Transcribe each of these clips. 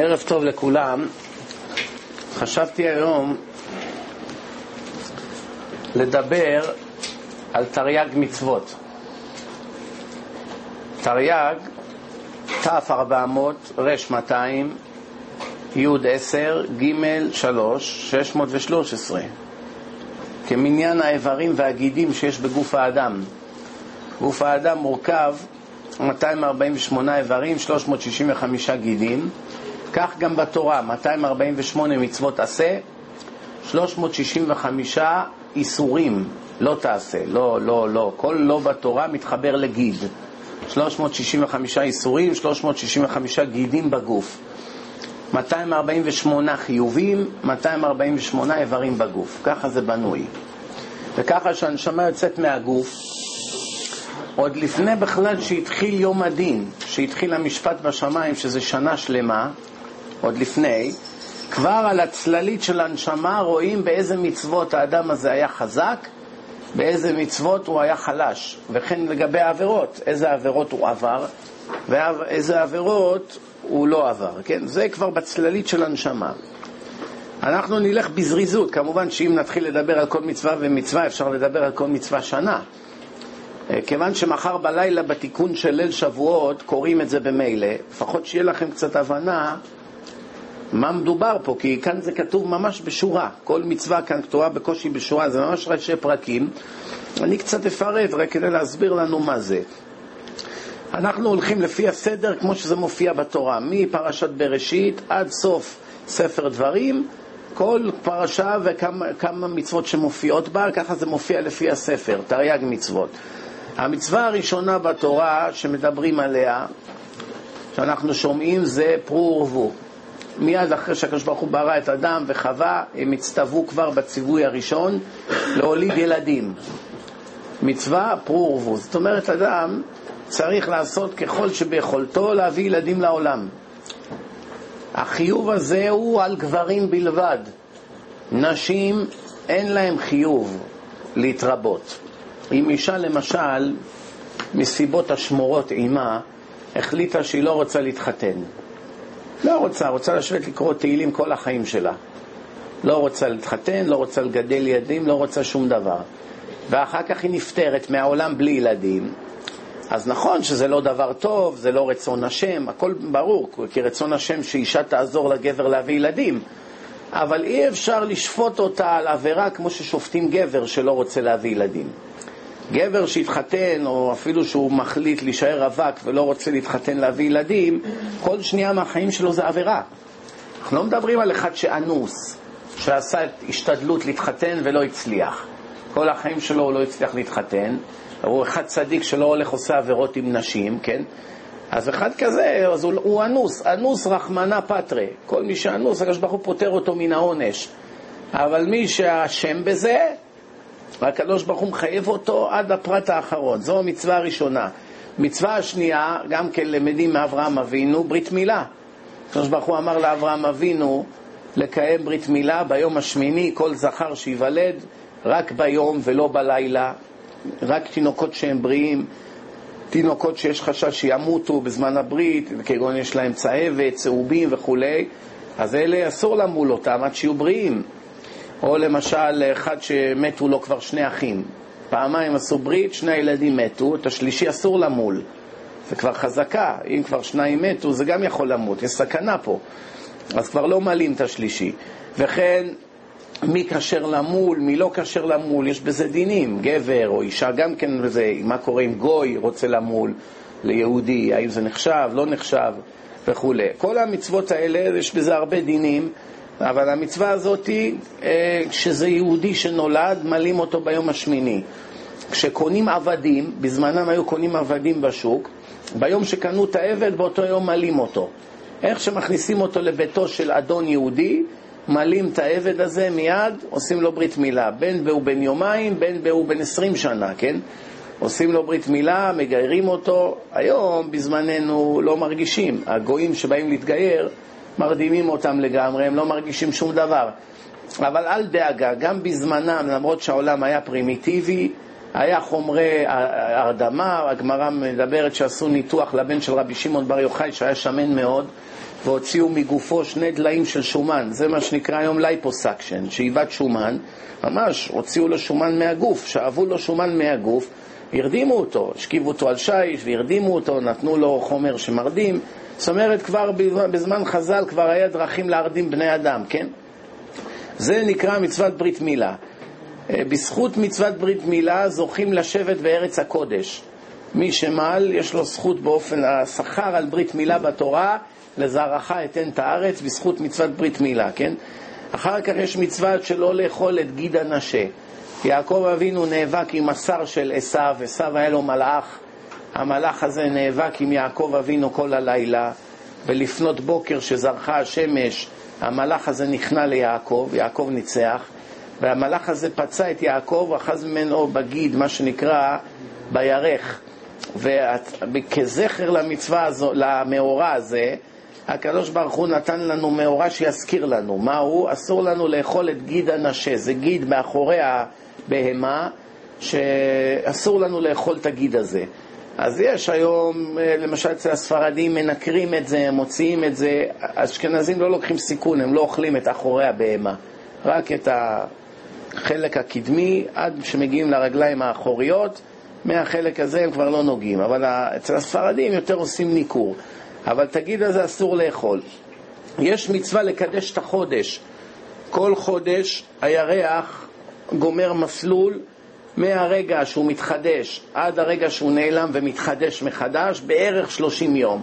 ערב טוב לכולם. חשבתי היום לדבר על תרי"ג מצוות. תרי"ג, ת'400, ר' 200, י' 10, ג' 3, 613. כמניין האיברים והגידים שיש בגוף האדם. גוף האדם מורכב 248 איברים, 365 גידים. כך גם בתורה, 248 מצוות עשה, 365 איסורים לא תעשה, לא, לא, לא. כל לא בתורה מתחבר לגיד. 365 איסורים, 365 גידים בגוף. 248 חיובים, 248 איברים בגוף. ככה זה בנוי. וככה שהנשמה יוצאת מהגוף, עוד לפני בכלל שהתחיל יום הדין, שהתחיל המשפט בשמיים, שזה שנה שלמה, עוד לפני, כבר על הצללית של הנשמה רואים באיזה מצוות האדם הזה היה חזק, באיזה מצוות הוא היה חלש, וכן לגבי העבירות, איזה עבירות הוא עבר ואיזה עבירות הוא לא עבר, כן? זה כבר בצללית של הנשמה. אנחנו נלך בזריזות, כמובן שאם נתחיל לדבר על כל מצווה ומצווה אפשר לדבר על כל מצווה שנה. אה, כיוון שמחר בלילה בתיקון של ליל שבועות קוראים את זה במילא, לפחות שיהיה לכם קצת הבנה מה מדובר פה, כי כאן זה כתוב ממש בשורה, כל מצווה כאן כתובה בקושי בשורה, זה ממש ראשי פרקים. אני קצת אפרט רק כדי להסביר לנו מה זה. אנחנו הולכים לפי הסדר כמו שזה מופיע בתורה, מפרשת בראשית עד סוף ספר דברים, כל פרשה וכמה מצוות שמופיעות בה, ככה זה מופיע לפי הספר, תרי"ג מצוות. המצווה הראשונה בתורה שמדברים עליה, שאנחנו שומעים, זה פרו ורבו. מיד אחרי שהקדוש ברוך הוא ברא את אדם וחווה, הם הצטוו כבר בציווי הראשון להוליד ילדים. מצווה פרו ורבו. זאת אומרת, אדם צריך לעשות ככל שביכולתו להביא ילדים לעולם. החיוב הזה הוא על גברים בלבד. נשים אין להם חיוב להתרבות. אם אישה למשל, מסיבות השמורות עימה, החליטה שהיא לא רוצה להתחתן. לא רוצה, רוצה לשבת לקרוא תהילים כל החיים שלה. לא רוצה להתחתן, לא רוצה לגדל ילדים, לא רוצה שום דבר. ואחר כך היא נפטרת מהעולם בלי ילדים. אז נכון שזה לא דבר טוב, זה לא רצון השם, הכל ברור, כי רצון השם שאישה תעזור לגבר להביא ילדים. אבל אי אפשר לשפוט אותה על עבירה כמו ששופטים גבר שלא רוצה להביא ילדים. גבר שהתחתן, או אפילו שהוא מחליט להישאר רווק ולא רוצה להתחתן להביא ילדים, כל שנייה מהחיים שלו זה עבירה. אנחנו לא מדברים על אחד שאנוס, שעשה השתדלות להתחתן ולא הצליח. כל החיים שלו הוא לא הצליח להתחתן, הוא אחד צדיק שלא הולך עושה עבירות עם נשים, כן? אז אחד כזה, אז הוא, הוא אנוס, אנוס רחמנא פטרי. כל מי שאנוס, הקדוש ברוך הוא פוטר אותו מן העונש. אבל מי שאשם בזה, והקדוש ברוך הוא מחייב אותו עד הפרט האחרון. זו המצווה הראשונה. מצווה השנייה, גם כן למדים מאברהם אבינו, ברית מילה. הקדוש ברוך הוא אמר לאברהם אבינו לקיים ברית מילה ביום השמיני, כל זכר שייוולד, רק ביום ולא בלילה, רק תינוקות שהם בריאים, תינוקות שיש חשש שימותו בזמן הברית, כגון יש להם צהבת, צהובים וכולי, אז אלה אסור למול אותם עד שיהיו בריאים. או למשל, אחד שמתו לו כבר שני אחים. פעמיים עשו ברית, שני הילדים מתו, את השלישי אסור למול. זה כבר חזקה, אם כבר שניים מתו, זה גם יכול למות, יש סכנה פה. אז כבר לא מעלים את השלישי. וכן, מי כשר למול, מי לא כשר למול, יש בזה דינים, גבר או אישה גם כן וזה, מה קורה אם גוי רוצה למול ליהודי, האם זה נחשב, לא נחשב וכולי. כל המצוות האלה, יש בזה הרבה דינים, אבל המצווה הזאת, אה, כשזה יהודי שנולד, מלאים אותו ביום השמיני. כשקונים עבדים, בזמנם היו קונים עבדים בשוק, ביום שקנו את העבד, באותו יום מלאים אותו. איך שמכניסים אותו לביתו של אדון יהודי, מלאים את העבד הזה מיד, עושים לו ברית מילה. בין והוא בן יומיים, בין והוא בן עשרים שנה, כן? עושים לו ברית מילה, מגיירים אותו. היום, בזמננו, לא מרגישים. הגויים שבאים להתגייר, מרדימים אותם לגמרי, הם לא מרגישים שום דבר. אבל אל דאגה, גם בזמנם, למרות שהעולם היה פרימיטיבי, היה חומרי הרדמה, הגמרא מדברת שעשו ניתוח לבן של רבי שמעון בר יוחאי שהיה שמן מאוד, והוציאו מגופו שני דליים של שומן, זה מה שנקרא היום liposuction, שאיבת שומן, ממש הוציאו לו שומן מהגוף, שאבו לו שומן מהגוף, הרדימו אותו, השכיבו אותו על שיש והרדימו אותו, נתנו לו חומר שמרדים, זאת אומרת כבר בזמן חז"ל כבר היה דרכים להרדים בני אדם, כן? זה נקרא מצוות ברית מילה. אה, בזכות מצוות ברית מילה זוכים לשבת בארץ הקודש. מי שמעל יש לו זכות באופן השכר על ברית מילה בתורה, לזרעך אתן את הארץ בזכות מצוות ברית מילה, כן? אחר כך יש מצוות שלא לאכול את גיד הנשה. יעקב אבינו נאבק עם השר של עשיו, עשיו היה לו מלאך, המלאך הזה נאבק עם יעקב אבינו כל הלילה, ולפנות בוקר שזרחה השמש, המלאך הזה נכנע ליעקב, יעקב ניצח, והמלאך הזה פצע את יעקב, אחז ממנו בגיד, מה שנקרא בירך. וכזכר למצווה הזו, למאורע הזה, הקדוש ברוך הוא נתן לנו מאורע שיזכיר לנו. מה הוא? אסור לנו לאכול את גיד הנשה. זה גיד מאחורי הבהמה, שאסור לנו לאכול את הגיד הזה. אז יש היום, אה, למשל אצל הספרדים, מנקרים את זה, מוציאים את זה. אשכנזים לא לוקחים סיכון, הם לא אוכלים את אחורי הבהמה, רק את החלק הקדמי עד שמגיעים לרגליים האחוריות. מהחלק הזה הם כבר לא נוגעים, אבל אצל הספרדים יותר עושים ניכור. אבל תגיד הזה אסור לאכול. יש מצווה לקדש את החודש. כל חודש הירח גומר מסלול מהרגע שהוא מתחדש עד הרגע שהוא נעלם ומתחדש מחדש, בערך 30 יום.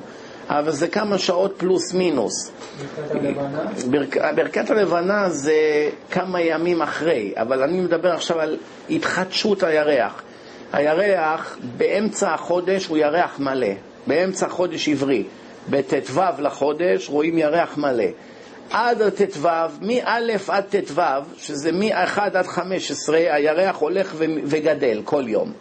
אבל זה כמה שעות פלוס מינוס. ברכת הלבנה? ברכת הלבנה זה כמה ימים אחרי, אבל אני מדבר עכשיו על התחדשות הירח. הירח באמצע החודש הוא ירח מלא, באמצע חודש עברי. בט"ו לחודש רואים ירח מלא. עד הט"ו, מא' עד ט"ו, שזה מ-1 עד 15, הירח הולך וגדל כל יום.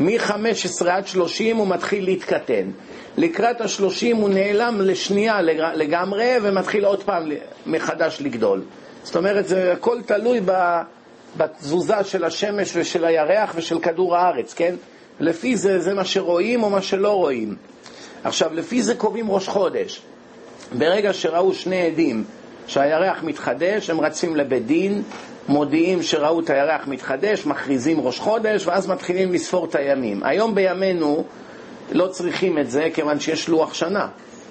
מ-15 עד 30 הוא מתחיל להתקטן. לקראת ה-30 הוא נעלם לשנייה לגמרי ומתחיל עוד פעם מחדש לגדול. זאת אומרת, זה הכל תלוי בתזוזה של השמש ושל הירח ושל כדור הארץ, כן? לפי זה, זה מה שרואים או מה שלא רואים. עכשיו, לפי זה קובעים ראש חודש. ברגע שראו שני עדים שהירח מתחדש, הם רצים לבית דין, מודיעים שראו את הירח מתחדש, מכריזים ראש חודש, ואז מתחילים לספור את הימים. היום בימינו לא צריכים את זה, כיוון שיש לוח שנה.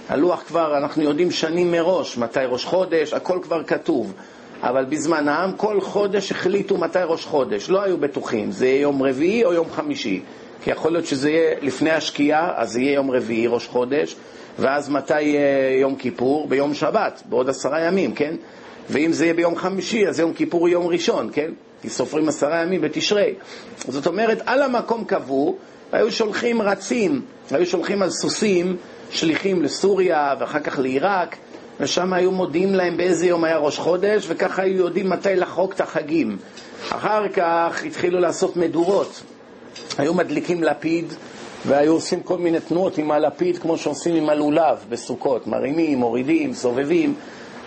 הלוח כבר, אנחנו יודעים שנים מראש מתי ראש חודש, הכל כבר כתוב. אבל בזמנם כל חודש החליטו מתי ראש חודש, לא היו בטוחים, זה יהיה יום רביעי או יום חמישי. כי יכול להיות שזה יהיה לפני השקיעה, אז זה יהיה יום רביעי, ראש חודש, ואז מתי יום כיפור? ביום שבת, בעוד עשרה ימים, כן? ואם זה יהיה ביום חמישי, אז יום כיפור יום ראשון, כן? כי סופרים עשרה ימים בתשרי. זאת אומרת, על המקום קבעו, היו שולחים רצים, היו שולחים על סוסים, שליחים לסוריה ואחר כך לעיראק, ושם היו מודיעים להם באיזה יום היה ראש חודש, וככה היו יודעים מתי לחוק את החגים. אחר כך התחילו לעשות מדורות. היו מדליקים לפיד והיו עושים כל מיני תנועות עם הלפיד כמו שעושים עם הלולב בסוכות, מרימים, מורידים, סובבים,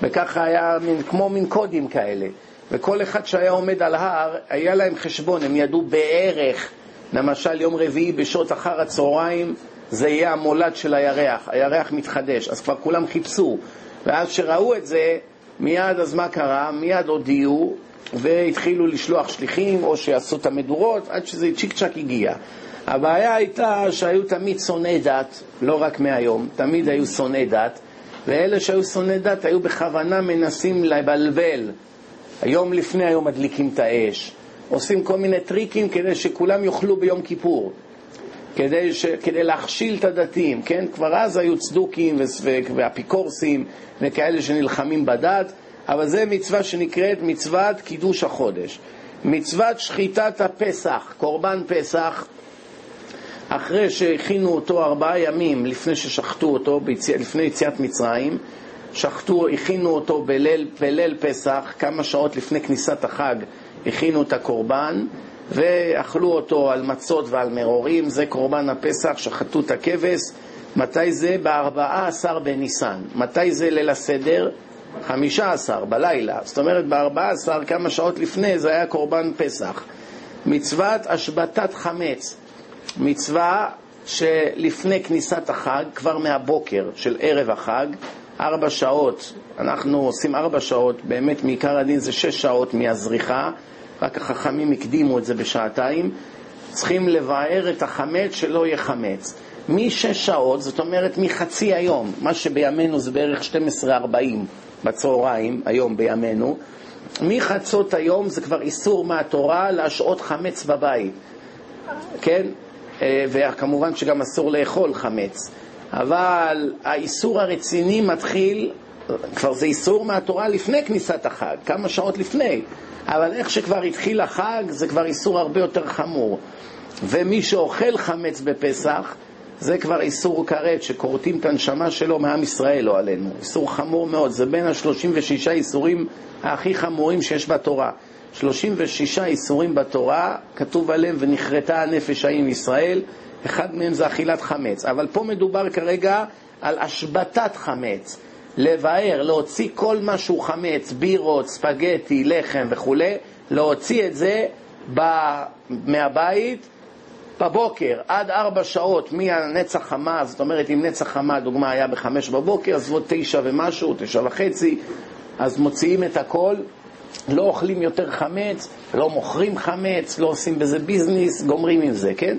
וככה היה מין, כמו מין קודים כאלה. וכל אחד שהיה עומד על הר, היה להם חשבון, הם ידעו בערך, למשל יום רביעי בשעות אחר הצהריים, זה יהיה המולד של הירח, הירח מתחדש, אז כבר כולם חיפשו. ואז כשראו את זה, מיד אז מה קרה? מיד הודיעו והתחילו לשלוח שליחים או שיעשו את המדורות עד שזה צ'יק צ'אק הגיע. הבעיה הייתה שהיו תמיד שונאי דת, לא רק מהיום, תמיד היו שונאי דת, ואלה שהיו שונאי דת היו בכוונה מנסים לבלבל. היום לפני היום מדליקים את האש, עושים כל מיני טריקים כדי שכולם יאכלו ביום כיפור. כדי, ש, כדי להכשיל את הדתיים, כן? כבר אז היו צדוקים ואפיקורסים וכאלה שנלחמים בדת, אבל זה מצווה שנקראת מצוות קידוש החודש. מצוות שחיטת הפסח, קורבן פסח, אחרי שהכינו אותו ארבעה ימים לפני ששחטו אותו, לפני יציאת מצרים, שחטו, הכינו אותו בליל, בליל פסח, כמה שעות לפני כניסת החג הכינו את הקורבן, ואכלו אותו על מצות ועל מרורים, זה קורבן הפסח, שחטו את הכבש. מתי זה? בארבעה עשר בניסן. מתי זה ליל הסדר? חמישה עשר בלילה. זאת אומרת, בארבעה עשר, כמה שעות לפני, זה היה קורבן פסח. מצוות השבתת חמץ. מצווה שלפני כניסת החג, כבר מהבוקר של ערב החג, ארבע שעות, אנחנו עושים ארבע שעות, באמת מעיקר הדין זה שש שעות מהזריחה, רק החכמים הקדימו את זה בשעתיים. צריכים לבאר את החמץ שלא יהיה חמץ. משש שעות, זאת אומרת מחצי היום, מה שבימינו זה בערך 12.40 בצהריים, היום בימינו, מחצות היום זה כבר איסור מהתורה להשעות חמץ בבית, כן? אה, וכמובן שגם אסור לאכול חמץ. אבל האיסור הרציני מתחיל, כבר זה איסור מהתורה לפני כניסת החג, כמה שעות לפני. אבל איך שכבר התחיל החג, זה כבר איסור הרבה יותר חמור. ומי שאוכל חמץ בפסח, זה כבר איסור כרת, שכורתים את הנשמה שלו מעם ישראל, לא עלינו. איסור חמור מאוד, זה בין ה-36 איסורים הכי חמורים שיש בתורה. 36 איסורים בתורה, כתוב עליהם, ונכרתה הנפש ההיא ישראל, אחד מהם זה אכילת חמץ. אבל פה מדובר כרגע על השבתת חמץ. לבאר, להוציא כל מה שהוא חמץ, בירות, ספגטי, לחם וכולי, להוציא את זה ב... מהבית בבוקר עד ארבע שעות מהנצח חמה, זאת אומרת אם נצח חמה, דוגמה היה בחמש בבוקר, אז עוד תשע ומשהו, תשע וחצי, אז מוציאים את הכל, לא אוכלים יותר חמץ, לא מוכרים חמץ, לא עושים בזה ביזנס, גומרים עם זה, כן?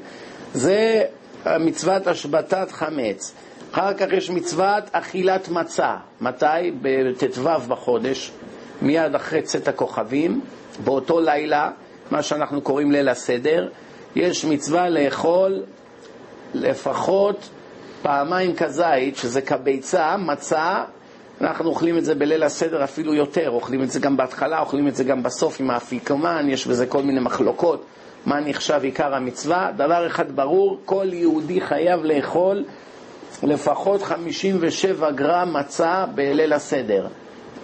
זה מצוות השבתת חמץ. אחר כך יש מצוות אכילת מצה. מתי? בט"ו בחודש, מיד אחרי צאת הכוכבים, באותו לילה, מה שאנחנו קוראים ליל הסדר, יש מצווה לאכול לפחות פעמיים כזית, שזה כביצה, מצה, אנחנו אוכלים את זה בליל הסדר אפילו יותר, אוכלים את זה גם בהתחלה, אוכלים את זה גם בסוף עם האפיקומן, יש בזה כל מיני מחלוקות, מה נחשב עיקר המצווה. דבר אחד ברור, כל יהודי חייב לאכול לפחות 57 גרם מצה בליל הסדר.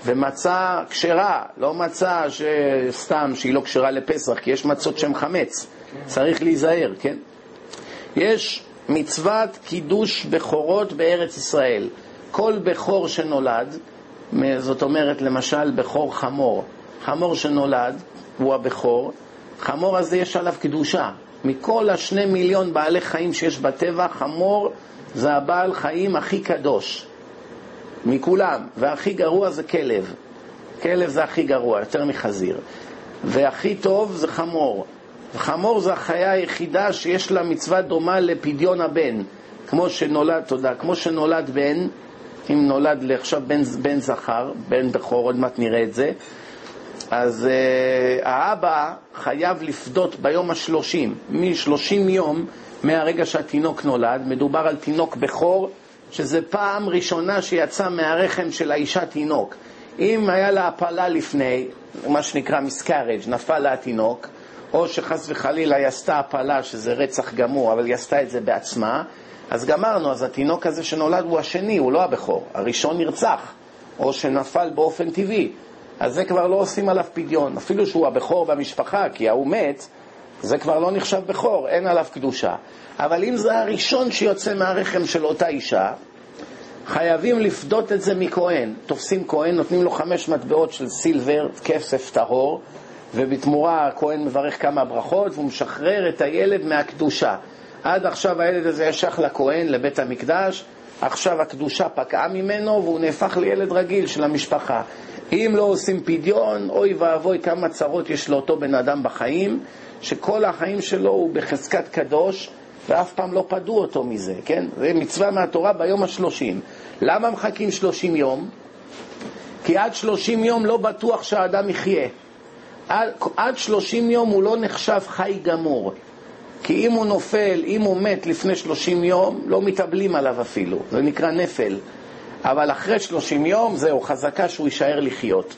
ומצה כשרה, לא מצה שסתם שהיא לא כשרה לפסח, כי יש מצות שהן חמץ. צריך להיזהר, כן? יש מצוות קידוש בכורות בארץ ישראל. כל בכור שנולד, זאת אומרת למשל בכור חמור, חמור שנולד הוא הבכור, חמור הזה יש עליו קדושה. מכל השני מיליון בעלי חיים שיש בטבע, חמור זה הבעל חיים הכי קדוש מכולם, והכי גרוע זה כלב. כלב זה הכי גרוע, יותר מחזיר. והכי טוב זה חמור. חמור זה החיה היחידה שיש לה מצווה דומה לפדיון הבן. כמו שנולד, תודה, כמו שנולד בן, אם נולד עכשיו בן, בן זכר, בן בכור, עוד מעט נראה את זה, אז uh, האבא חייב לפדות ביום השלושים, מ-30 יום מהרגע שהתינוק נולד, מדובר על תינוק בכור, שזה פעם ראשונה שיצא מהרחם של האישה תינוק. אם היה לה הפלה לפני, מה שנקרא מסקארג', נפל לה התינוק, או שחס וחלילה היא עשתה הפלה, שזה רצח גמור, אבל היא עשתה את זה בעצמה, אז גמרנו, אז התינוק הזה שנולד הוא השני, הוא לא הבכור. הראשון נרצח, או שנפל באופן טבעי. אז זה כבר לא עושים עליו פדיון. אפילו שהוא הבכור במשפחה, כי ההוא מת, זה כבר לא נחשב בכור, אין עליו קדושה. אבל אם זה הראשון שיוצא מהרחם של אותה אישה, חייבים לפדות את זה מכהן. תופסים כהן, נותנים לו חמש מטבעות של סילבר, כסף טהור, ובתמורה הכהן מברך כמה ברכות והוא משחרר את הילד מהקדושה. עד עכשיו הילד הזה ישך לכהן, לבית המקדש, עכשיו הקדושה פקעה ממנו והוא נהפך לילד רגיל של המשפחה. אם לא עושים פדיון, אוי ואבוי כמה צרות יש לאותו בן אדם בחיים, שכל החיים שלו הוא בחזקת קדוש, ואף פעם לא פדו אותו מזה, כן? זה מצווה מהתורה ביום השלושים. למה מחכים שלושים יום? כי עד שלושים יום לא בטוח שהאדם יחיה. עד, 30 יום הוא לא נחשב חי גמור. כי אם הוא נופל, אם הוא מת לפני 30 יום, לא מתאבלים עליו אפילו. זה נקרא נפל. אבל אחרי 30 יום, זהו, חזקה שהוא יישאר לחיות.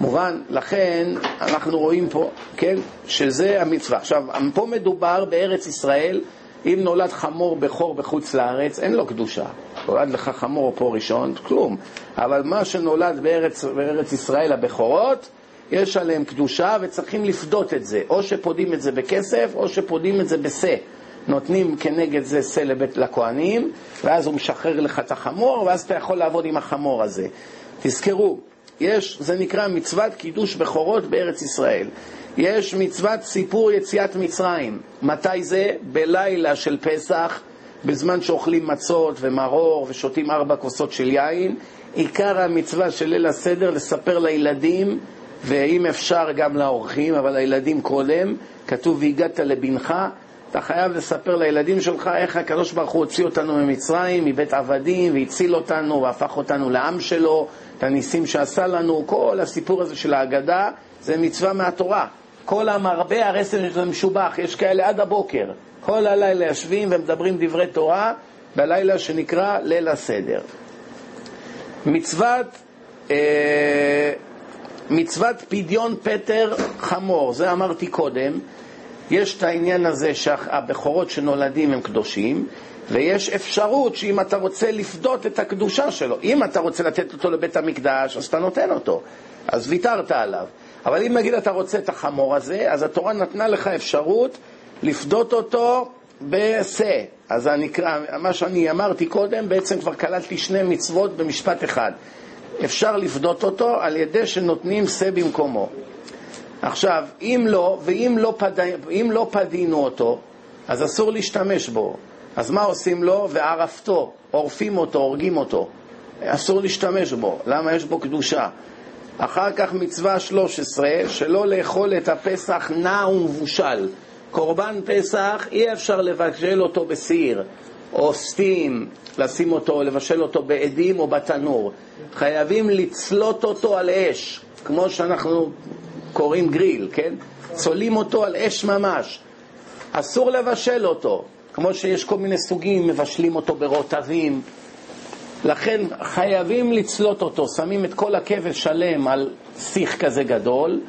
מובן, לכן אנחנו רואים פה, כן, שזה המצווה. עכשיו, פה מדובר בארץ ישראל, אם נולד חמור בכור בחוץ לארץ, אין לו קדושה. נולד לך חמור פה ראשון, כלום. אבל מה שנולד בארץ, בארץ ישראל, הבכורות, יש עליהם קדושה וצריכים לפדות את זה. או שפודים את זה בכסף, או שפודים את זה בשה. נותנים כנגד זה שה לבית לכהנים, ואז הוא משחרר לך את החמור, ואז אתה יכול לעבוד עם החמור הזה. תזכרו, יש, זה נקרא מצוות קידוש בכורות בארץ ישראל. יש מצוות סיפור יציאת מצרים. מתי זה? בלילה של פסח, בזמן שאוכלים מצות ומרור ושותים ארבע כוסות של יין, עיקר המצווה של ליל הסדר לספר לילדים, ואם אפשר גם לאורחים, אבל לילדים קודם, כתוב והגעת לבנך, אתה חייב לספר לילדים שלך איך הקדוש ברוך הוא הוציא אותנו ממצרים, מבית עבדים, והציל אותנו והפך אותנו לעם שלו, את הניסים שעשה לנו, כל הסיפור הזה של ההגדה זה מצווה מהתורה. כל המרבה הרסן זה משובח, יש כאלה עד הבוקר. כל הלילה יושבים ומדברים דברי תורה בלילה שנקרא ליל הסדר. מצוות, אה, מצוות פדיון פטר חמור, זה אמרתי קודם, יש את העניין הזה שהבכורות שנולדים הם קדושים, ויש אפשרות שאם אתה רוצה לפדות את הקדושה שלו, אם אתה רוצה לתת אותו לבית המקדש, אז אתה נותן אותו, אז ויתרת עליו. אבל אם נגיד אתה רוצה את החמור הזה, אז התורה נתנה לך אפשרות לפדות אותו בשה. אז הנקרא, מה שאני אמרתי קודם, בעצם כבר כללתי שני מצוות במשפט אחד. אפשר לפדות אותו על ידי שנותנים שה במקומו. עכשיו, אם לא, ואם לא, פד... לא פדינו אותו, אז אסור להשתמש בו. אז מה עושים לו? וערפתו, עורפים אותו, הורגים אותו. אסור להשתמש בו. למה? יש בו קדושה. אחר כך מצווה 13, שלא לאכול את הפסח נע ומבושל. קורבן פסח, אי אפשר לבשל אותו בסיר, או סטים, לשים אותו, לבשל אותו בעדים או בתנור. חייבים לצלות אותו על אש, כמו שאנחנו קוראים גריל, כן? צולים אותו על אש ממש. אסור לבשל אותו, כמו שיש כל מיני סוגים, מבשלים אותו ברוטבים. לכן חייבים לצלות אותו, שמים את כל הכבש שלם על שיח כזה גדול,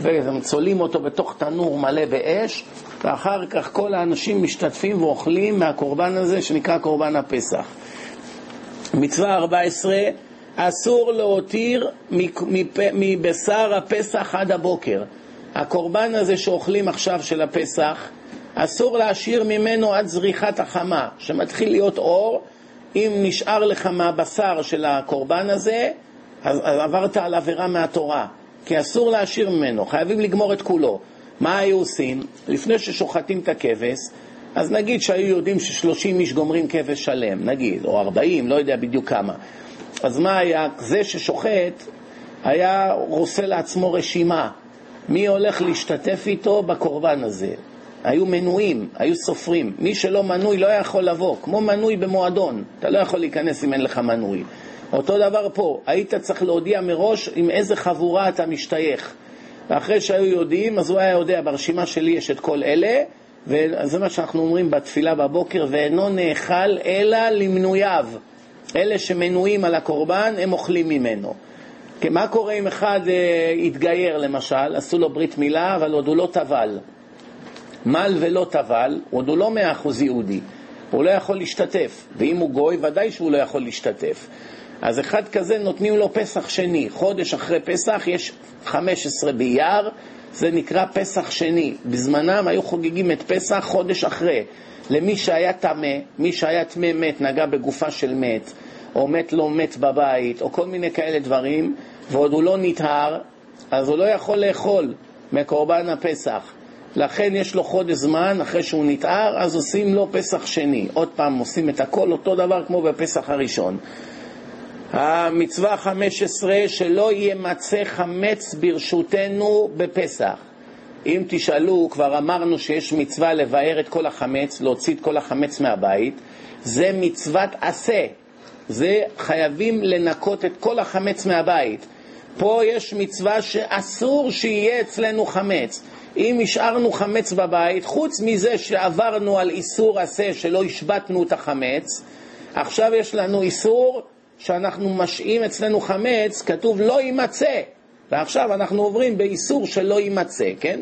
וצולים אותו בתוך תנור מלא באש, ואחר כך כל האנשים משתתפים ואוכלים מהקורבן הזה שנקרא קורבן הפסח. מצווה 14, אסור להותיר מבשר הפסח עד הבוקר. הקורבן הזה שאוכלים עכשיו של הפסח, אסור להשאיר ממנו עד זריחת החמה, שמתחיל להיות אור, אם נשאר לך מהבשר של הקורבן הזה, אז עברת על עבירה מהתורה, כי אסור להשאיר ממנו, חייבים לגמור את כולו. מה היו עושים? לפני ששוחטים את הכבש, אז נגיד שהיו יודעים ששלושים איש גומרים כבש שלם, נגיד, או ארבעים, לא יודע בדיוק כמה. אז מה היה? זה ששוחט היה עושה לעצמו רשימה, מי הולך להשתתף איתו בקורבן הזה. היו מנויים, היו סופרים. מי שלא מנוי לא יכול לבוא, כמו מנוי במועדון. אתה לא יכול להיכנס אם אין לך מנוי. אותו דבר פה, היית צריך להודיע מראש עם איזה חבורה אתה משתייך. ואחרי שהיו יודעים, אז הוא היה יודע, ברשימה שלי יש את כל אלה, וזה מה שאנחנו אומרים בתפילה בבוקר, ואינו נאכל אלא למנוייו. אלה שמנויים על הקורבן, הם אוכלים ממנו. כי מה קורה אם אחד אה, למשל, עשו לו ברית מילה, אבל עוד הוא לא טבל. מל ולא טבל, עוד הוא לא מאה אחוז יהודי. הוא לא יכול להשתתף, ואם הוא גוי, ודאי שהוא לא יכול להשתתף. אז אחד כזה נותנים לו פסח שני. חודש אחרי פסח יש 15 באייר, זה נקרא פסח שני. בזמנם היו חוגגים את פסח חודש אחרי. למי שהיה טמא, מי שהיה טמא מת, נגע בגופה של מת, או מת לא מת בבית, או כל מיני כאלה דברים, ועוד הוא לא נטהר, אז הוא לא יכול לאכול מקורבן הפסח. לכן יש לו חודש זמן, אחרי שהוא נטהר, אז עושים לו פסח שני. עוד פעם, עושים את הכל אותו דבר כמו בפסח הראשון. המצווה 15, שלא יימצא חמץ ברשותנו בפסח. אם תשאלו, כבר אמרנו שיש מצווה לבאר את כל החמץ, להוציא את כל החמץ מהבית, זה מצוות עשה. זה חייבים לנקות את כל החמץ מהבית. פה יש מצווה שאסור שיהיה אצלנו חמץ. אם השארנו חמץ בבית, חוץ מזה שעברנו על איסור עשה שלא השבתנו את החמץ, עכשיו יש לנו איסור שאנחנו משאים אצלנו חמץ, כתוב לא יימצא. ועכשיו אנחנו עוברים באיסור שלא יימצא, כן?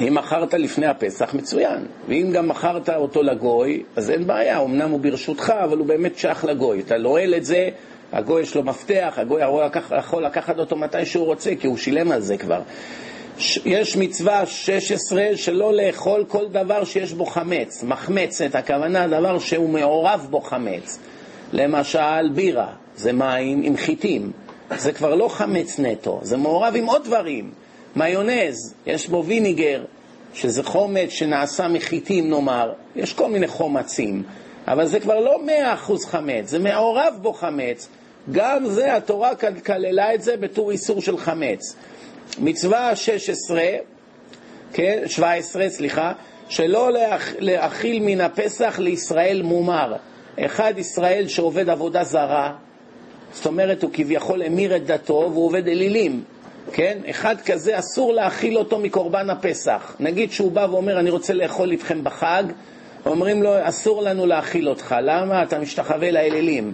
אם מכרת לפני הפסח, מצוין. ואם גם מכרת אותו לגוי, אז אין בעיה, אמנם הוא ברשותך, אבל הוא באמת שייך לגוי. אתה נועל את זה, הגוי יש לו מפתח, הגוי יכול לקחת אותו מתי שהוא רוצה, כי הוא שילם על זה כבר. יש מצווה 16 שלא לאכול כל דבר שיש בו חמץ. מחמצת, הכוונה דבר שהוא מעורב בו חמץ. למשל בירה, זה מים עם חיטים. זה כבר לא חמץ נטו, זה מעורב עם עוד דברים. מיונז, יש בו ויניגר, שזה חומץ שנעשה מחיטים נאמר, יש כל מיני חומצים, אבל זה כבר לא מאה אחוז חמץ, זה מעורב בו חמץ. גם זה, התורה כללה את זה בתור איסור של חמץ. מצווה 16, כן, 17, סליחה, שלא להכ... להכיל מן הפסח לישראל מומר. אחד ישראל שעובד עבודה זרה, זאת אומרת, הוא כביכול המיר את דתו והוא עובד אלילים. כן? אחד כזה אסור להאכיל אותו מקורבן הפסח. נגיד שהוא בא ואומר, אני רוצה לאכול איתכם בחג, אומרים לו, אסור לנו להאכיל אותך. למה? אתה משתחווה לאלילים.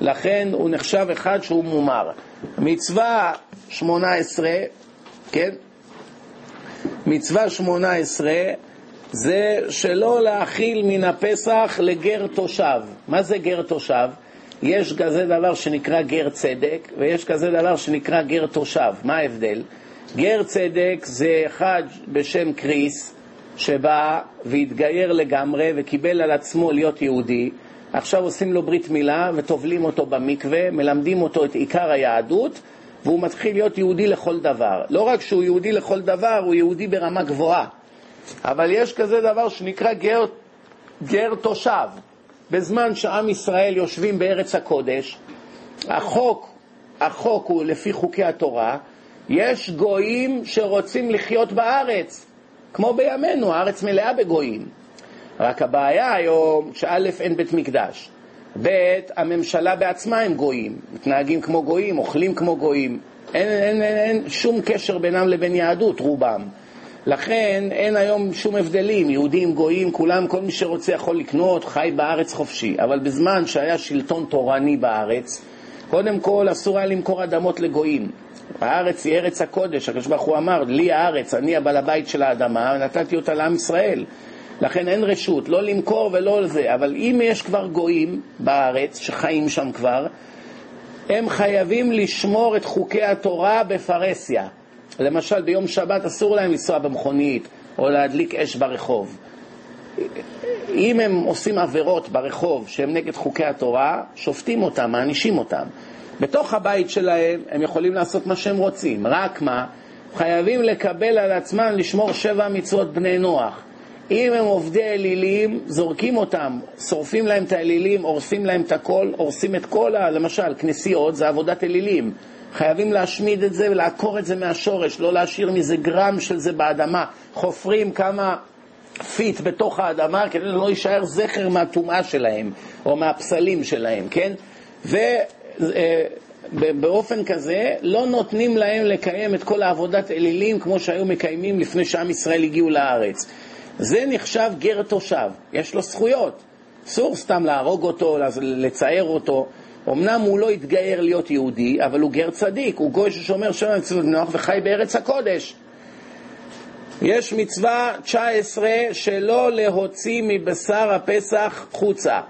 לכן הוא נחשב אחד שהוא מומר. מצווה 18, כן? מצווה 18 זה שלא להאכיל מן הפסח לגר תושב. מה זה גר תושב? יש כזה דבר שנקרא גר צדק, ויש כזה דבר שנקרא גר תושב. מה ההבדל? גר צדק זה אחד בשם קריס, שבא והתגייר לגמרי וקיבל על עצמו להיות יהודי. עכשיו עושים לו ברית מילה וטובלים אותו במקווה, מלמדים אותו את עיקר היהדות, והוא מתחיל להיות יהודי לכל דבר. לא רק שהוא יהודי לכל דבר, הוא יהודי ברמה גבוהה. אבל יש כזה דבר שנקרא גר, גר תושב. בזמן שעם ישראל יושבים בארץ הקודש, החוק, החוק הוא לפי חוקי התורה, יש גויים שרוצים לחיות בארץ, כמו בימינו, הארץ מלאה בגויים. רק הבעיה היום, שא' אין בית מקדש, ב' הממשלה בעצמה הם גויים, מתנהגים כמו גויים, אוכלים כמו גויים, אין, אין, אין, אין שום קשר בינם לבין יהדות, רובם. לכן אין היום שום הבדלים, יהודים, גויים, כולם, כל מי שרוצה יכול לקנות, חי בארץ חופשי. אבל בזמן שהיה שלטון תורני בארץ, קודם כל אסור היה למכור אדמות לגויים. הארץ היא ארץ הקודש, הקדוש ברוך הוא אמר, לי הארץ, אני הבעל הבית של האדמה, נתתי אותה לעם ישראל. לכן אין רשות, לא למכור ולא לזה. אבל אם יש כבר גויים בארץ, שחיים שם כבר, הם חייבים לשמור את חוקי התורה בפרהסיה. למשל, ביום שבת אסור להם לנסוע במכונית או להדליק אש ברחוב. אם הם עושים עבירות ברחוב שהן נגד חוקי התורה, שופטים אותם, מענישים אותם. בתוך הבית שלהם הם יכולים לעשות מה שהם רוצים, רק מה? חייבים לקבל על עצמם לשמור שבע מצוות בני נוח. אם הם עובדי אלילים, זורקים אותם, שורפים להם את האלילים, הורסים להם את הכל, הורסים את כל ה... למשל, כנסיות זה עבודת אלילים. חייבים להשמיד את זה ולעקור את זה מהשורש, לא להשאיר מזה גרם של זה באדמה. חופרים כמה feet בתוך האדמה כדי שלא יישאר זכר מהטומאה שלהם או מהפסלים שלהם, כן? ובאופן אה, כזה לא נותנים להם לקיים את כל העבודת אלילים כמו שהיו מקיימים לפני שעם ישראל הגיעו לארץ. זה נחשב גר תושב, יש לו זכויות. אסור סתם להרוג אותו, לצער אותו. אמנם הוא לא התגייר להיות יהודי, אבל הוא גר צדיק, הוא גוי ששומר שם מצוות נוח וחי בארץ הקודש. יש מצווה 19 שלא להוציא מבשר הפסח חוצה.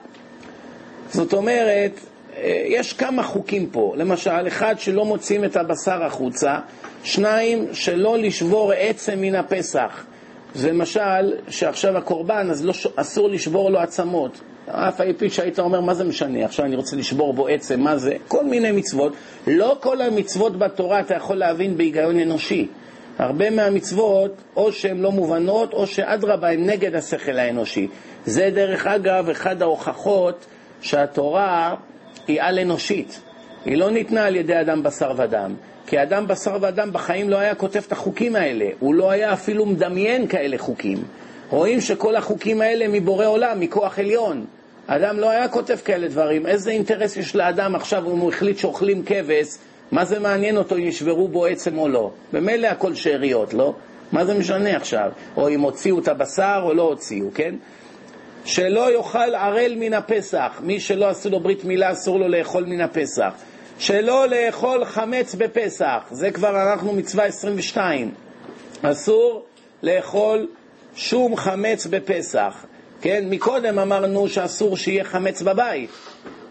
זאת אומרת, אה, יש כמה חוקים פה. למשל, אחד, שלא מוציאים את הבשר החוצה, שניים, שלא לשבור עצם מן הפסח. למשל, שעכשיו הקורבן, אז לא, אסור לשבור לו עצמות. אף על פי שהיית אומר, מה זה משנה? עכשיו אני רוצה לשבור בו עצם, מה זה? כל מיני מצוות. לא כל המצוות בתורה אתה יכול להבין בהיגיון אנושי. הרבה מהמצוות, או שהן לא מובנות, או שאדרבה, הן נגד השכל האנושי. זה דרך אגב אחד ההוכחות שהתורה היא על-אנושית. היא לא ניתנה על ידי אדם בשר ודם. כי אדם בשר ודם בחיים לא היה כותב את החוקים האלה. הוא לא היה אפילו מדמיין כאלה חוקים. רואים שכל החוקים האלה מבורא עולם, מכוח עליון. אדם לא היה כותב כאלה דברים. איזה אינטרס יש לאדם עכשיו אם הוא החליט שאוכלים כבש, מה זה מעניין אותו אם ישברו בו עצם או לא? במילא הכל שאריות, לא? מה זה משנה עכשיו? או אם הוציאו את הבשר או לא הוציאו, כן? שלא יאכל ערל מן הפסח. מי שלא עשו לו ברית מילה אסור לו לאכול מן הפסח. שלא לאכול חמץ בפסח. זה כבר אנחנו מצווה 22. אסור לאכול שום חמץ בפסח. כן, מקודם אמרנו שאסור שיהיה חמץ בבית,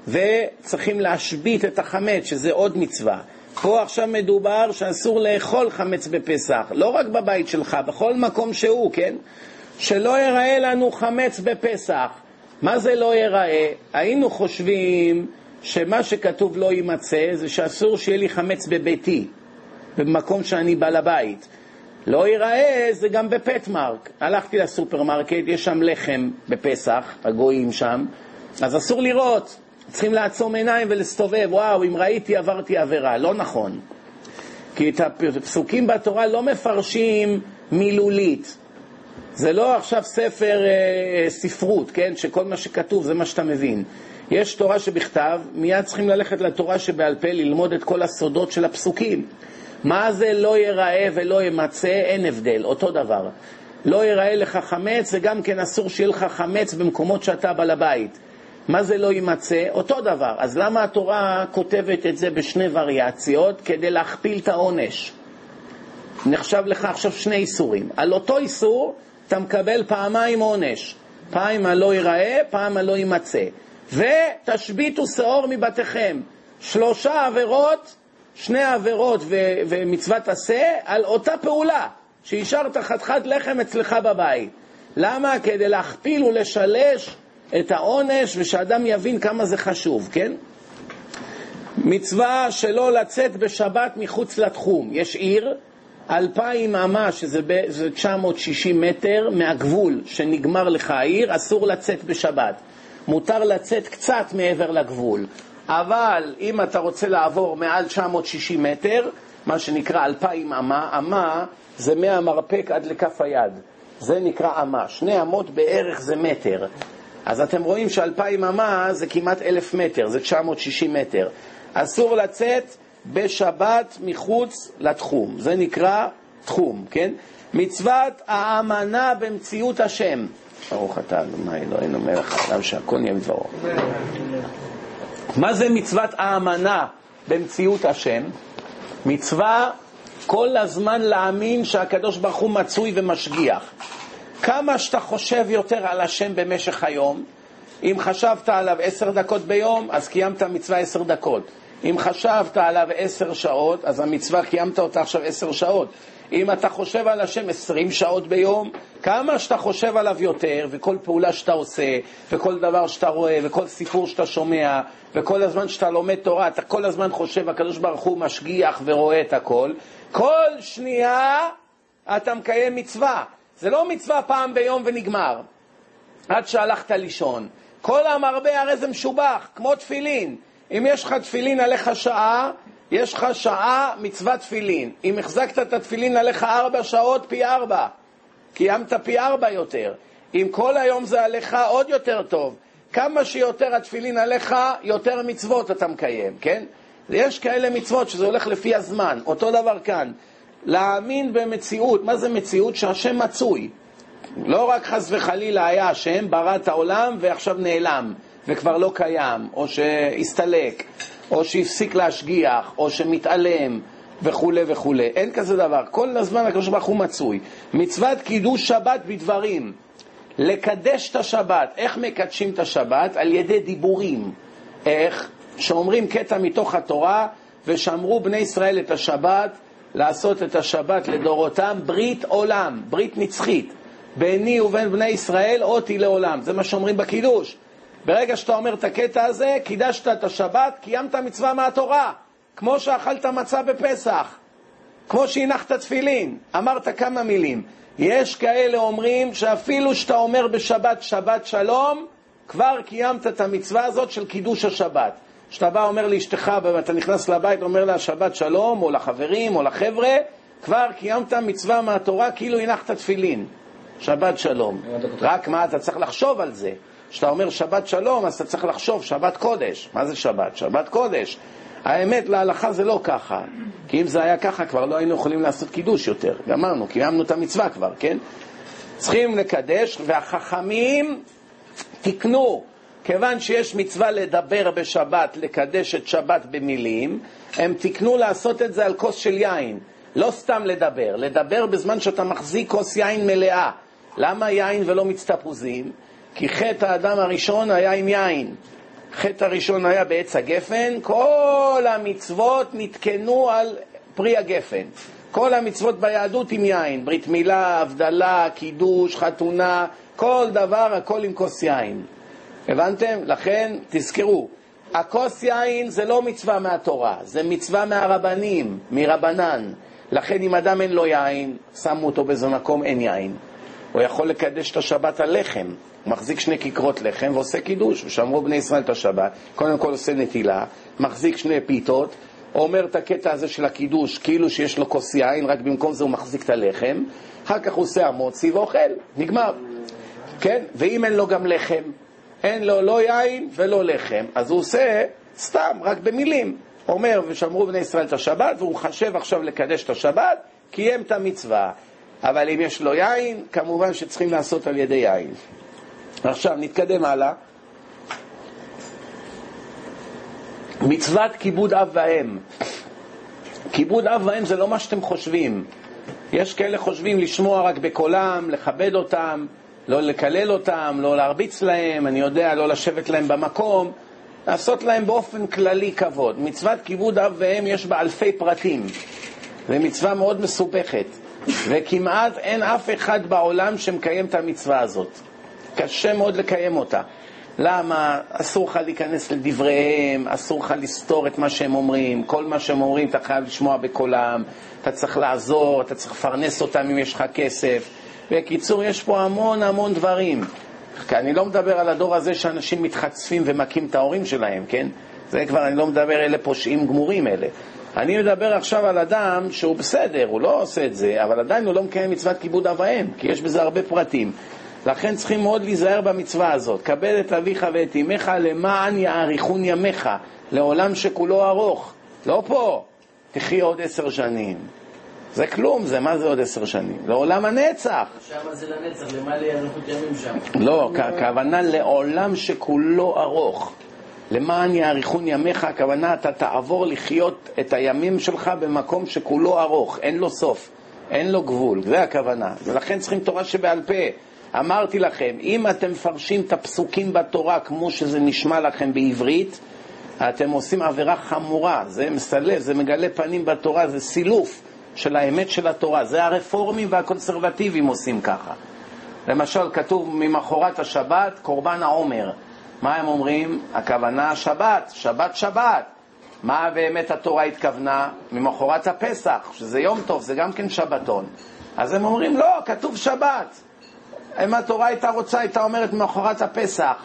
וצריכים להשבית את החמץ, שזה עוד מצווה. פה עכשיו מדובר שאסור לאכול חמץ בפסח, לא רק בבית שלך, בכל מקום שהוא, כן? שלא ייראה לנו חמץ בפסח. מה זה לא ייראה? היינו חושבים שמה שכתוב לא יימצא זה שאסור שיהיה לי חמץ בביתי, במקום שאני בעל הבית. לא ייראה זה גם בפטמרק. הלכתי לסופרמרקט, יש שם לחם בפסח, הגויים שם, אז אסור לראות, צריכים לעצום עיניים ולהסתובב, וואו, אם ראיתי עברתי עבירה. לא נכון. כי את הפסוקים בתורה לא מפרשים מילולית. זה לא עכשיו ספר אה, ספרות, כן? שכל מה שכתוב זה מה שאתה מבין. יש תורה שבכתב, מיד צריכים ללכת לתורה שבעל פה, ללמוד את כל הסודות של הפסוקים. מה זה לא ייראה ולא ימצא, אין הבדל, אותו דבר. לא ייראה לך חמץ, וגם כן אסור שיהיה לך חמץ במקומות שאתה בעל הבית. מה זה לא יימצא? אותו דבר. אז למה התורה כותבת את זה בשני וריאציות? כדי להכפיל את העונש. נחשב לך עכשיו שני איסורים. על אותו איסור אתה מקבל פעמיים עונש. פעם הלא ייראה, פעם הלא יימצא. ותשביתו שאור מבתיכם. שלושה עבירות, שני עבירות ו- ומצוות עשה על אותה פעולה, שהשארת חתיכת לחם אצלך בבית. למה? כדי להכפיל ולשלש את העונש ושאדם יבין כמה זה חשוב, כן? מצווה שלא לצאת בשבת מחוץ לתחום. יש עיר, אלפיים אמה, שזה ב- 960 מטר מהגבול שנגמר לך העיר, אסור לצאת בשבת. מותר לצאת קצת מעבר לגבול. אבל אם אתה רוצה לעבור מעל 960 מטר, מה שנקרא אלפיים אמה, אמה זה מהמרפק עד לכף היד. זה נקרא אמה. שני אמות בערך זה מטר. אז אתם רואים שאלפיים אמה זה כמעט אלף מטר, זה 960 מטר. אסור לצאת בשבת מחוץ לתחום, זה נקרא תחום, כן? מצוות האמנה במציאות השם. ברוך אתה אדוני אלוהינו מלך העולם שהכל נהיה מדברו. מה זה מצוות האמנה במציאות השם? מצווה כל הזמן להאמין שהקדוש ברוך הוא מצוי ומשגיח. כמה שאתה חושב יותר על השם במשך היום, אם חשבת עליו עשר דקות ביום, אז קיימת מצווה עשר דקות. אם חשבת עליו עשר שעות, אז המצווה קיימת אותה עכשיו עשר שעות. אם אתה חושב על השם עשרים שעות ביום, כמה שאתה חושב עליו יותר, וכל פעולה שאתה עושה, וכל דבר שאתה רואה, וכל סיפור שאתה שומע, וכל הזמן שאתה לומד תורה, אתה כל הזמן חושב, הקדוש ברוך הוא משגיח ורואה את הכל, כל שנייה אתה מקיים מצווה. זה לא מצווה פעם ביום ונגמר, עד שהלכת לישון. כל המרבה הרי זה משובח, כמו תפילין. אם יש לך תפילין עליך שעה, יש לך שעה מצוות תפילין. אם החזקת את התפילין עליך ארבע שעות, פי ארבע. קיימת פי ארבע יותר. אם כל היום זה עליך, עוד יותר טוב. כמה שיותר התפילין עליך, יותר מצוות אתה מקיים, כן? יש כאלה מצוות שזה הולך לפי הזמן. אותו דבר כאן. להאמין במציאות. מה זה מציאות? שהשם מצוי. לא רק חס וחלילה היה השם ברא את העולם ועכשיו נעלם וכבר לא קיים, או שהסתלק, או שהפסיק להשגיח, או שמתעלם וכולי וכולי. אין כזה דבר. כל הזמן הקדוש ברוך הוא מצוי. מצוות קידוש שבת בדברים. לקדש את השבת. איך מקדשים את השבת? על ידי דיבורים. איך? שאומרים קטע מתוך התורה, ושמרו בני ישראל את השבת, לעשות את השבת לדורותם ברית עולם, ברית נצחית. ביני ובין בני ישראל אותי לעולם. זה מה שאומרים בקידוש. ברגע שאתה אומר את הקטע הזה, קידשת את השבת, קיימת מצווה מהתורה. כמו שאכלת מצה בפסח, כמו שהנחת תפילין, אמרת כמה מילים. יש כאלה אומרים שאפילו שאתה אומר בשבת שבת שלום, כבר קיימת את המצווה הזאת של קידוש השבת. כשאתה בא אומר לאשתך, ואתה נכנס לבית, אומר לה שבת שלום, או לחברים, או לחבר'ה, כבר קיימת מצווה מהתורה כאילו הנחת תפילין. שבת שלום. רק מה, אתה צריך לחשוב על זה. כשאתה אומר שבת שלום, אז אתה צריך לחשוב שבת קודש. מה זה שבת? שבת קודש. האמת, להלכה זה לא ככה. כי אם זה היה ככה, כבר לא היינו יכולים לעשות קידוש יותר. גמרנו, קיימנו את המצווה כבר, כן? צריכים לקדש, והחכמים תיקנו, כיוון שיש מצווה לדבר בשבת, לקדש את שבת במילים, הם תיקנו לעשות את זה על כוס של יין. לא סתם לדבר, לדבר בזמן שאתה מחזיק כוס יין מלאה. למה יין ולא מיץ תפוזים? כי חטא האדם הראשון היה עם יין. חטא הראשון היה בעץ הגפן, כל המצוות נתקנו על פרי הגפן. כל המצוות ביהדות עם יין, ברית מילה, הבדלה, קידוש, חתונה, כל דבר, הכל עם כוס יין. הבנתם? לכן, תזכרו, הכוס יין זה לא מצווה מהתורה, זה מצווה מהרבנים, מרבנן. לכן אם אדם אין לו יין, שמו אותו באיזה מקום, אין יין. הוא יכול לקדש את השבת על לחם. הוא מחזיק שני כיכרות לחם ועושה קידוש, ושמרו בני ישראל את השבת. קודם כל עושה נטילה, מחזיק שני פיתות, אומר את הקטע הזה של הקידוש כאילו שיש לו כוס יין, רק במקום זה הוא מחזיק את הלחם. אחר כך הוא עושה המוצי ואוכל, נגמר. כן? ואם אין לו גם לחם, אין לו לא יין ולא לחם, אז הוא עושה סתם, רק במילים. אומר, ושמרו בני ישראל את השבת, והוא חשב עכשיו לקדש את השבת, קיים את המצווה. אבל אם יש לו יין, כמובן שצריכים לעשות על ידי יין. עכשיו, נתקדם הלאה. מצוות כיבוד אב ואם. כיבוד אב ואם זה לא מה שאתם חושבים. יש כאלה חושבים לשמוע רק בקולם, לכבד אותם, לא לקלל אותם, לא להרביץ להם, אני יודע, לא לשבת להם במקום, לעשות להם באופן כללי כבוד. מצוות כיבוד אב ואם יש בה אלפי פרטים. זו מצווה מאוד מסובכת, וכמעט אין אף אחד בעולם שמקיים את המצווה הזאת. קשה מאוד לקיים אותה. למה? אסור לך להיכנס לדבריהם, אסור לך לסתור את מה שהם אומרים, כל מה שהם אומרים אתה חייב לשמוע בקולם, אתה צריך לעזור, אתה צריך לפרנס אותם אם יש לך כסף. בקיצור, יש פה המון המון דברים. כי אני לא מדבר על הדור הזה שאנשים מתחצפים ומכים את ההורים שלהם, כן? זה כבר, אני לא מדבר, אלה פושעים גמורים אלה. אני מדבר עכשיו על אדם שהוא בסדר, הוא לא עושה את זה, אבל עדיין הוא לא מקיים מצוות כיבוד אב ואם, כי יש בזה הרבה פרטים. לכן צריכים מאוד להיזהר במצווה הזאת. כבד את אביך ואת אמך למען יאריכון ימיך, לעולם שכולו ארוך. לא פה, תחי עוד עשר שנים. זה כלום, זה מה זה עוד עשר שנים? לעולם הנצח. שם זה לנצח, למה לאריכות ימים שם? לא, הכוונה לעולם שכולו ארוך. למען יאריכון ימיך, הכוונה אתה תעבור לחיות את הימים שלך במקום שכולו ארוך, אין לו סוף, אין לו גבול, זה הכוונה. ולכן צריכים תורה שבעל פה. אמרתי לכם, אם אתם מפרשים את הפסוקים בתורה כמו שזה נשמע לכם בעברית, אתם עושים עבירה חמורה, זה מסלף, זה מגלה פנים בתורה, זה סילוף של האמת של התורה. זה הרפורמים והקונסרבטיבים עושים ככה. למשל, כתוב ממחרת השבת, קורבן העומר. מה הם אומרים? הכוונה שבת, שבת שבת. מה באמת התורה התכוונה? ממחרת הפסח, שזה יום טוב, זה גם כן שבתון. אז הם אומרים, לא, כתוב שבת. אם התורה הייתה רוצה, הייתה אומרת ממחרת הפסח.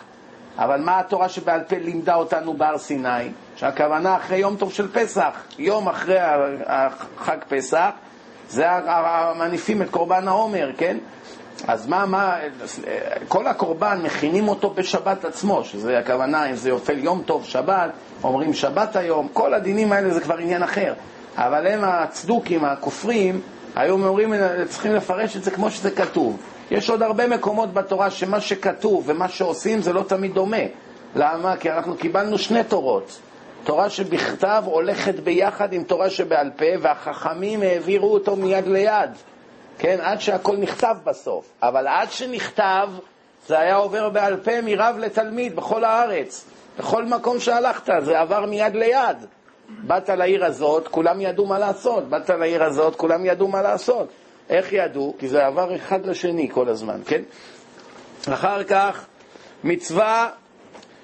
אבל מה התורה שבעל פה לימדה אותנו בהר סיני? שהכוונה אחרי יום טוב של פסח, יום אחרי חג פסח, זה מניפים את קורבן העומר, כן? אז מה, מה, כל הקורבן מכינים אותו בשבת עצמו, שזה הכוונה, אם זה יופל יום טוב, שבת, אומרים שבת היום, כל הדינים האלה זה כבר עניין אחר. אבל הם הצדוקים, הכופרים, היו אומרים, צריכים לפרש את זה כמו שזה כתוב. יש עוד הרבה מקומות בתורה שמה שכתוב ומה שעושים זה לא תמיד דומה. למה? כי אנחנו קיבלנו שני תורות. תורה שבכתב הולכת ביחד עם תורה שבעל פה, והחכמים העבירו אותו מיד ליד. כן, עד שהכל נכתב בסוף. אבל עד שנכתב, זה היה עובר בעל פה מרב לתלמיד בכל הארץ. בכל מקום שהלכת, זה עבר מיד ליד. באת לעיר הזאת, כולם ידעו מה לעשות. באת לעיר הזאת, כולם ידעו מה לעשות. איך ידעו? כי זה עבר אחד לשני כל הזמן, כן? אחר כך, מצווה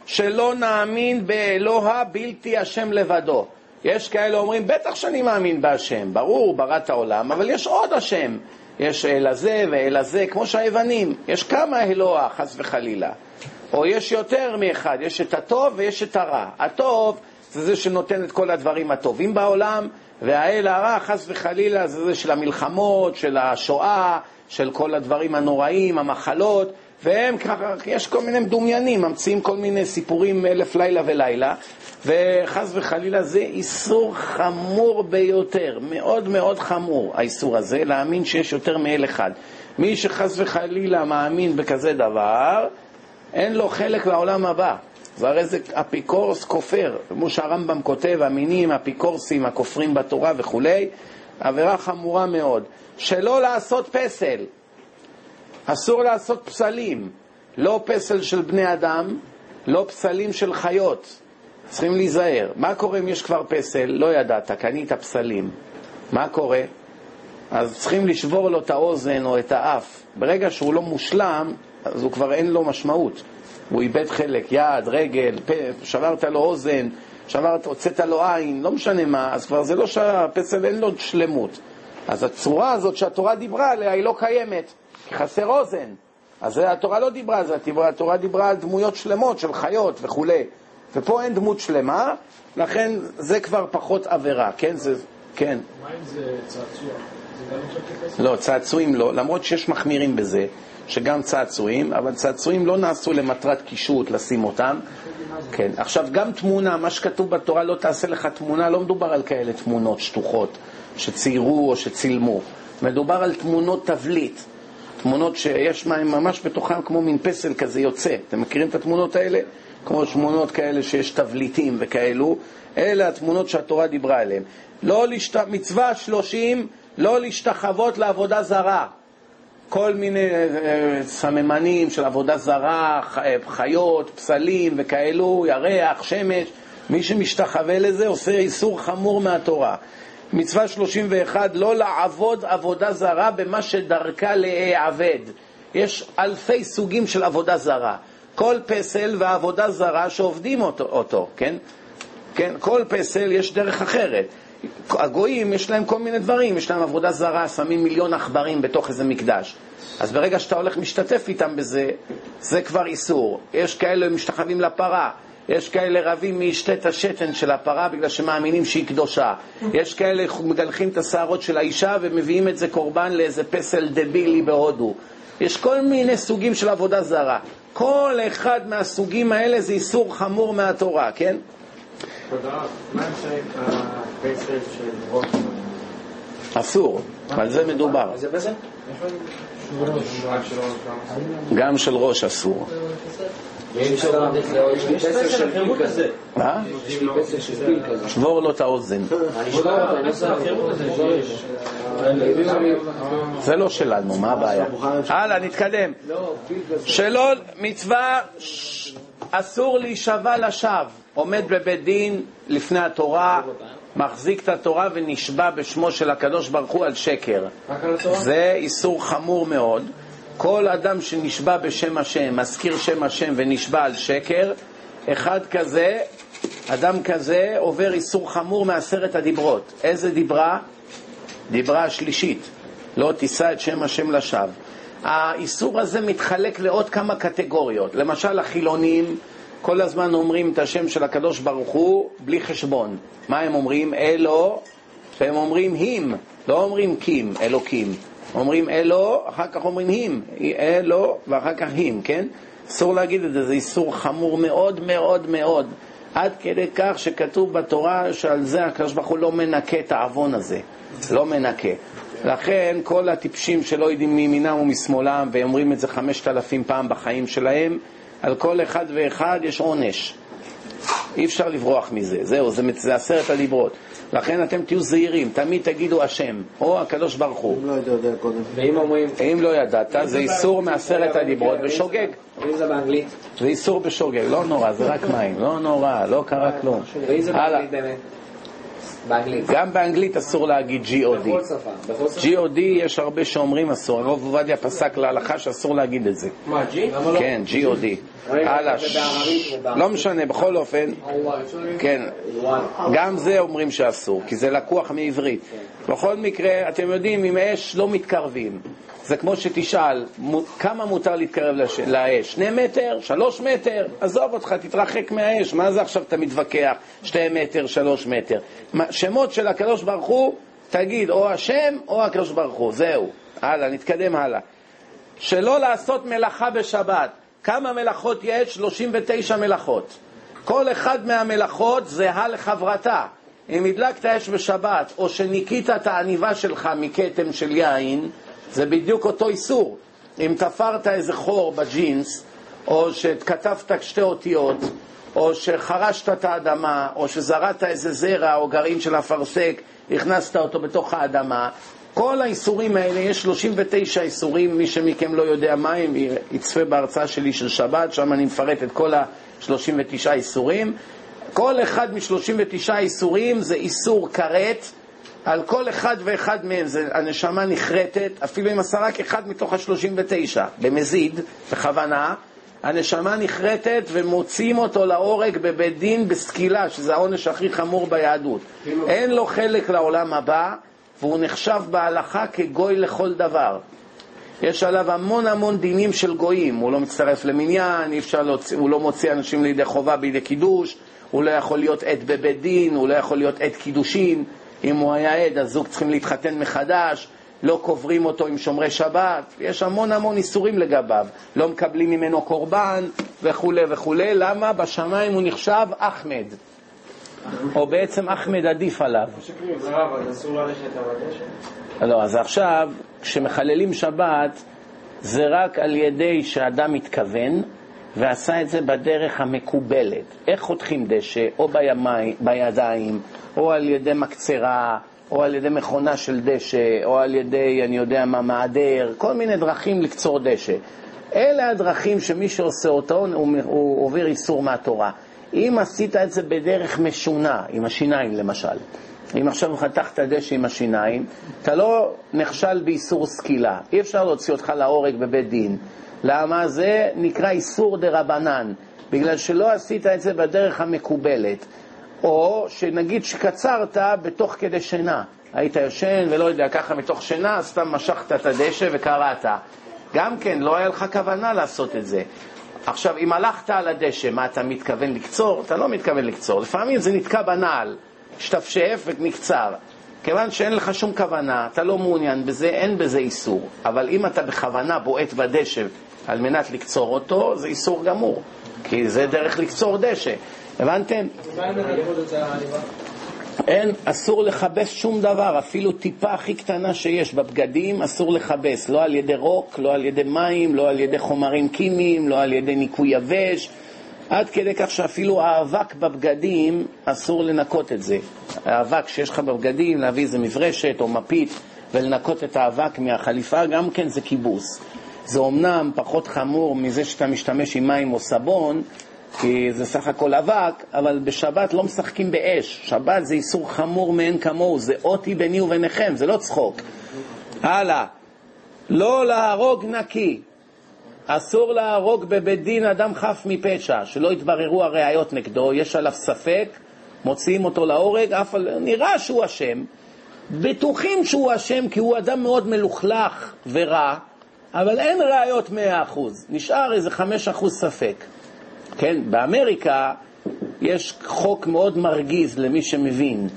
שלא נאמין באלוה בלתי השם לבדו. יש כאלה אומרים, בטח שאני מאמין בהשם, ברור, ברא העולם, אבל יש עוד השם. יש אל הזה ואל הזה, כמו שהיוונים, יש כמה אלוה, חס וחלילה. או יש יותר מאחד, יש את הטוב ויש את הרע. הטוב זה זה שנותן את כל הדברים הטובים בעולם, והאל הרע, חס וחלילה, זה זה של המלחמות, של השואה, של כל הדברים הנוראים, המחלות, והם ככה, יש כל מיני מדומיינים, ממציאים כל מיני סיפורים אלף לילה ולילה, וחס וחלילה זה איסור חמור ביותר, מאוד מאוד חמור האיסור הזה, להאמין שיש יותר מאל אחד. מי שחס וחלילה מאמין בכזה דבר, אין לו חלק לעולם הבא. והרי זה אפיקורס כופר, כמו שהרמב"ם כותב, המינים, אפיקורסים, הכופרים בתורה וכולי, עבירה חמורה מאוד. שלא לעשות פסל, אסור לעשות פסלים, לא פסל של בני אדם, לא פסלים של חיות. צריכים להיזהר. מה קורה אם יש כבר פסל? לא ידעת, קנית פסלים. מה קורה? אז צריכים לשבור לו את האוזן או את האף. ברגע שהוא לא מושלם, אז הוא כבר אין לו משמעות. הוא איבד חלק, יד, רגל, פה, שברת לו אוזן, שברת, הוצאת לו עין, לא משנה מה, אז כבר זה לא שהפסל אין לו שלמות. אז הצורה הזאת שהתורה דיברה עליה היא לא קיימת, חסר אוזן. אז התורה לא דיברה על זה, התורה דיברה על דמויות שלמות של חיות וכולי. ופה אין דמות שלמה, לכן זה כבר פחות עבירה, כן? זה, כן. מה אם זה צעצוע? לא, צעצועים לא, למרות שיש מחמירים בזה, שגם צעצועים, אבל צעצועים לא נעשו למטרת קישוט לשים אותם. כן, עכשיו גם תמונה, מה שכתוב בתורה לא תעשה לך תמונה, לא מדובר על כאלה תמונות שטוחות שציירו או שצילמו, מדובר על תמונות תבליט, תמונות שיש מים ממש בתוכם כמו מין פסל כזה יוצא. אתם מכירים את התמונות האלה? כמו תמונות כאלה שיש תבליטים וכאלו, אלה התמונות שהתורה דיברה עליהן. לא לשת... מצווה שלושים, לא להשתחוות לעבודה זרה. כל מיני uh, סממנים של עבודה זרה, אה, חיות, פסלים וכאלו, ירח, שמש, מי שמשתחווה לזה עושה איסור חמור מהתורה. מצווה 31, לא לעבוד עבודה זרה במה שדרכה להיעבד. יש אלפי סוגים של עבודה זרה. כל פסל ועבודה זרה שעובדים אותו, אותו כן? כן? כל פסל יש דרך אחרת. הגויים יש להם כל מיני דברים, יש להם עבודה זרה, שמים מיליון עכברים בתוך איזה מקדש. אז ברגע שאתה הולך משתתף איתם בזה, זה כבר איסור. יש כאלה משתחווים לפרה, יש כאלה רבים מישתת השתן של הפרה בגלל שמאמינים שהיא קדושה. יש כאלה מגלחים את השערות של האישה ומביאים את זה קורבן לאיזה פסל דבילי בהודו. יש כל מיני סוגים של עבודה זרה. כל אחד מהסוגים האלה זה איסור חמור מהתורה, כן? אסור, על זה מדובר. גם של ראש אסור. שבור לו את האוזן. זה לא שלנו, מה הבעיה? הלאה, נתקדם. שלא מצווה אסור להישבע לשווא. עומד בבית דין לפני התורה, מחזיק את התורה ונשבע בשמו של הקדוש ברוך הוא על שקר. זה איסור חמור מאוד. כל אדם שנשבע בשם השם, מזכיר שם השם ונשבע על שקר, אחד כזה, אדם כזה עובר איסור חמור מעשרת הדיברות. איזה דיברה? דיברה השלישית, לא תישא את שם השם לשווא. האיסור הזה מתחלק לעוד כמה קטגוריות. למשל, החילונים כל הזמן אומרים את השם של הקדוש ברוך הוא בלי חשבון. מה הם אומרים? אלו, והם אומרים הים, לא אומרים קים, אלוקים. אומרים אלו, אחר כך אומרים הים, אלו, ואחר כך הים, כן? אסור להגיד את זה, זה איסור חמור מאוד מאוד מאוד. עד כדי כך שכתוב בתורה שעל זה הקדוש ברוך הוא לא מנקה את העוון הזה, לא מנקה. לכן כל הטיפשים שלא יודעים מימינם ומשמאלם ואומרים את זה חמשת אלפים פעם בחיים שלהם, על כל אחד ואחד יש עונש. אי אפשר לברוח מזה, זהו, זה, זה עשרת הדיברות. לכן אתם תהיו זהירים, תמיד תגידו השם, או הקדוש ברוך הוא. אם לא יודע קודם. ואם אומרים... אם לא ידעת, זה איסור מעשרת הדיברות בשוגג. ואם זה באנגלית? זה איסור בשוגג, לא נורא, זה רק מים, לא נורא, לא קרה כלום. ואם זה באנגלית באמת? באנגלית. גם באנגלית אסור להגיד G.O.D. בכל שפה. G.O.D יש הרבה שאומרים אסור, הרב עובדיה פסק להלכה שאסור להגיד את זה. מה, ג'י? כן, G.O.D. הלאה. לא משנה, בכל אופן, כן, גם זה אומרים שאסור, כי זה לקוח מעברית. בכל מקרה, אתם יודעים, עם אש לא מתקרבים. זה כמו שתשאל, כמה מותר להתקרב לש- לאש? שני מטר? שלוש מטר? עזוב אותך, תתרחק מהאש, מה זה עכשיו אתה מתווכח? שתי מטר, שלוש מטר. שמות של הקדוש ברוך הוא, תגיד או השם או הקדוש ברוך הוא, זהו. הלאה, נתקדם הלאה. שלא לעשות מלאכה בשבת. כמה מלאכות יש? 39 מלאכות. כל אחד מהמלאכות זהה לחברתה. אם הדלקת אש בשבת, או שניקית את העניבה שלך מכתם של יין, זה בדיוק אותו איסור. אם תפרת איזה חור בג'ינס, או שכתבת שתי אותיות, או שחרשת את האדמה, או שזרעת איזה זרע או גרעין של אפרסק, הכנסת אותו בתוך האדמה, כל האיסורים האלה, יש 39 איסורים, מי שמכם לא יודע מה הם, יצפה בהרצאה שלי של שבת, שם אני מפרט את כל ה-39 איסורים. כל אחד מ-39 איסורים זה איסור כרת, על כל אחד ואחד מהם זה, הנשמה נחרטת, אפילו אם עשה רק אחד מתוך ה-39, במזיד, בכוונה, הנשמה נחרטת ומוציאים אותו להורג בבית דין בסקילה, שזה העונש הכי חמור ביהדות. אין לו חלק לעולם הבא, והוא נחשב בהלכה כגוי לכל דבר. יש עליו המון המון דינים של גויים, הוא לא מצטרף למניין, להוציא, הוא לא מוציא אנשים לידי חובה בידי קידוש, הוא לא יכול להיות עד בבית דין, הוא לא יכול להיות עד קידושין, אם הוא היה עד אז זוג צריכים להתחתן מחדש, לא קוברים אותו עם שומרי שבת, יש המון המון איסורים לגביו, לא מקבלים ממנו קורבן וכולי וכולי, למה? בשמיים הוא נחשב אחמד, או בעצם אחמד עדיף עליו. לא, אז עכשיו, כשמחללים שבת, זה רק על ידי שאדם מתכוון ועשה את זה בדרך המקובלת. איך חותכים דשא? או בימי, בידיים, או על ידי מקצרה, או על ידי מכונה של דשא, או על ידי, אני יודע מה, מעדר, כל מיני דרכים לקצור דשא. אלה הדרכים שמי שעושה אותו, הוא, הוא עובר איסור מהתורה. אם עשית את זה בדרך משונה, עם השיניים למשל, אם עכשיו חתכת דשא עם השיניים, אתה לא נכשל באיסור סקילה. אי אפשר להוציא אותך להורג בבית דין. למה? זה נקרא איסור דה רבנן, בגלל שלא עשית את זה בדרך המקובלת. או שנגיד שקצרת בתוך כדי שינה. היית יושן ולא יודע, ככה מתוך שינה, סתם משכת את הדשא וקראת. גם כן, לא היה לך כוונה לעשות את זה. עכשיו, אם הלכת על הדשא, מה אתה מתכוון לקצור? אתה לא מתכוון לקצור. לפעמים זה נתקע בנעל, השתפשף ונקצר. כיוון שאין לך שום כוונה, אתה לא מעוניין בזה, אין בזה איסור. אבל אם אתה בכוונה בועט בדשא על מנת לקצור אותו, זה איסור גמור. כי זה דרך לקצור דשא. הבנתם? אין, אסור לכבס שום דבר, אפילו טיפה הכי קטנה שיש בבגדים, אסור לכבס, לא על ידי רוק, לא על ידי מים, לא על ידי חומרים כימיים, לא על ידי ניקוי יבש, עד כדי כך שאפילו האבק בבגדים, אסור לנקות את זה. האבק שיש לך בבגדים, להביא איזה מברשת או מפית ולנקות את האבק מהחליפה, גם כן זה כיבוס. זה אומנם פחות חמור מזה שאתה משתמש עם מים או סבון, כי זה סך הכל אבק, אבל בשבת לא משחקים באש. שבת זה איסור חמור מאין כמוהו, זה אותי ביני וביניכם, זה לא צחוק. הלאה, לא להרוג נקי. אסור להרוג בבית דין אדם חף מפשע, שלא יתבררו הראיות נגדו, יש עליו ספק, מוציאים אותו להורג, אף על... נראה שהוא אשם, בטוחים שהוא אשם כי הוא אדם מאוד מלוכלך ורע, אבל אין ראיות מאה אחוז, נשאר איזה חמש אחוז ספק. כן, באמריקה יש חוק מאוד מרגיז למי שמבין.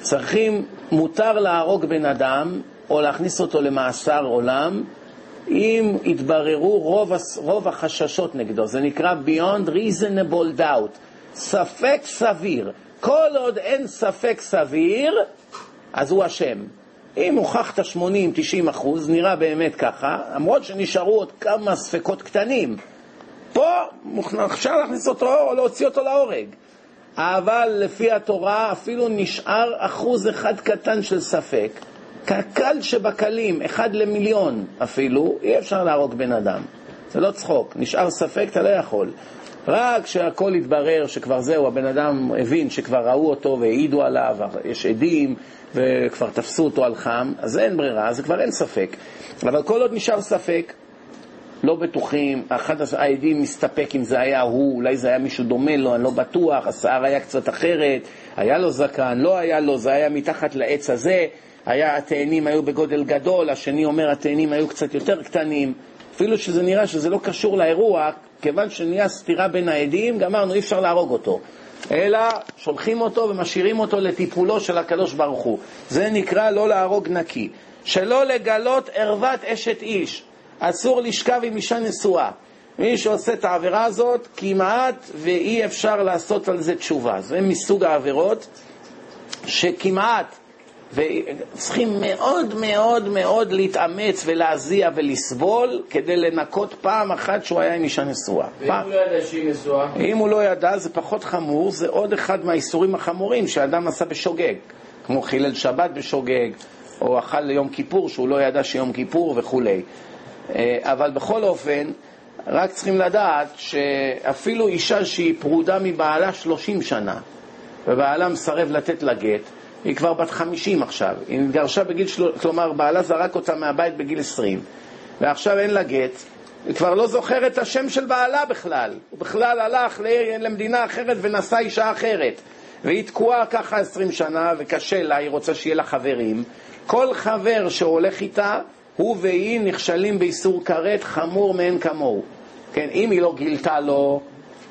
צריכים, מותר להרוג בן אדם או להכניס אותו למאסר עולם אם יתבררו רוב, רוב החששות נגדו. זה נקרא Beyond Reasonable Doubt, ספק סביר. כל עוד אין ספק סביר, אז הוא אשם. אם הוכחת 80-90 אחוז, נראה באמת ככה, למרות שנשארו עוד כמה ספקות קטנים. פה אפשר להכניס אותו או להוציא אותו להורג. אבל לפי התורה אפילו נשאר אחוז אחד קטן של ספק. כקל שבקלים, אחד למיליון אפילו, אי אפשר להרוג בן אדם. זה לא צחוק, נשאר ספק, אתה לא יכול. רק כשהכל יתברר שכבר זהו, הבן אדם הבין שכבר ראו אותו והעידו עליו, יש עדים וכבר תפסו אותו על חם, אז אין ברירה, אז כבר אין ספק. אבל כל עוד נשאר ספק, לא בטוחים, אחד העדים מסתפק אם זה היה הוא, אולי זה היה מישהו דומה לו, אני לא בטוח, השיער היה קצת אחרת, היה לו זקן, לא היה לו, זה היה מתחת לעץ הזה, היה, התאנים היו בגודל גדול, השני אומר התאנים היו קצת יותר קטנים, אפילו שזה נראה שזה לא קשור לאירוע, כיוון שנהיה סתירה בין העדים, גמרנו, אי אפשר להרוג אותו. אלא שולחים אותו ומשאירים אותו לטיפולו של הקדוש ברוך הוא. זה נקרא לא להרוג נקי. שלא לגלות ערוות אשת איש. אסור לשכב עם אישה נשואה. מי שעושה את העבירה הזאת, כמעט ואי אפשר לעשות על זה תשובה. זה מסוג העבירות שכמעט, וצריכים מאוד מאוד מאוד להתאמץ ולהזיע ולסבול כדי לנקות פעם אחת שהוא היה עם אישה נשואה. ואם הוא לא ידע שהיא נשואה? אם הוא לא ידע זה פחות חמור, זה עוד אחד מהאיסורים החמורים שאדם עשה בשוגג, כמו חילל שבת בשוגג, או אכל ליום כיפור שהוא לא ידע שיום כיפור וכולי. אה, אבל בכל אופן, רק צריכים לדעת שאפילו אישה שהיא פרודה מבעלה 30 שנה, ובעלה מסרב לתת לה גט, היא כבר בת 50 עכשיו. היא התגרשה בגיל, של... כלומר, בעלה זרק אותה מהבית בגיל 20, ועכשיו אין לה גט, היא כבר לא זוכרת את השם של בעלה בכלל. הוא בכלל הלך למדינה אחרת ונשא אישה אחרת. והיא תקועה ככה עשרים שנה, וקשה לה, היא רוצה שיהיה לה חברים. כל חבר שהולך איתה, הוא והיא נכשלים באיסור כרת חמור מאין כמוהו. כן, אם היא לא גילתה לו,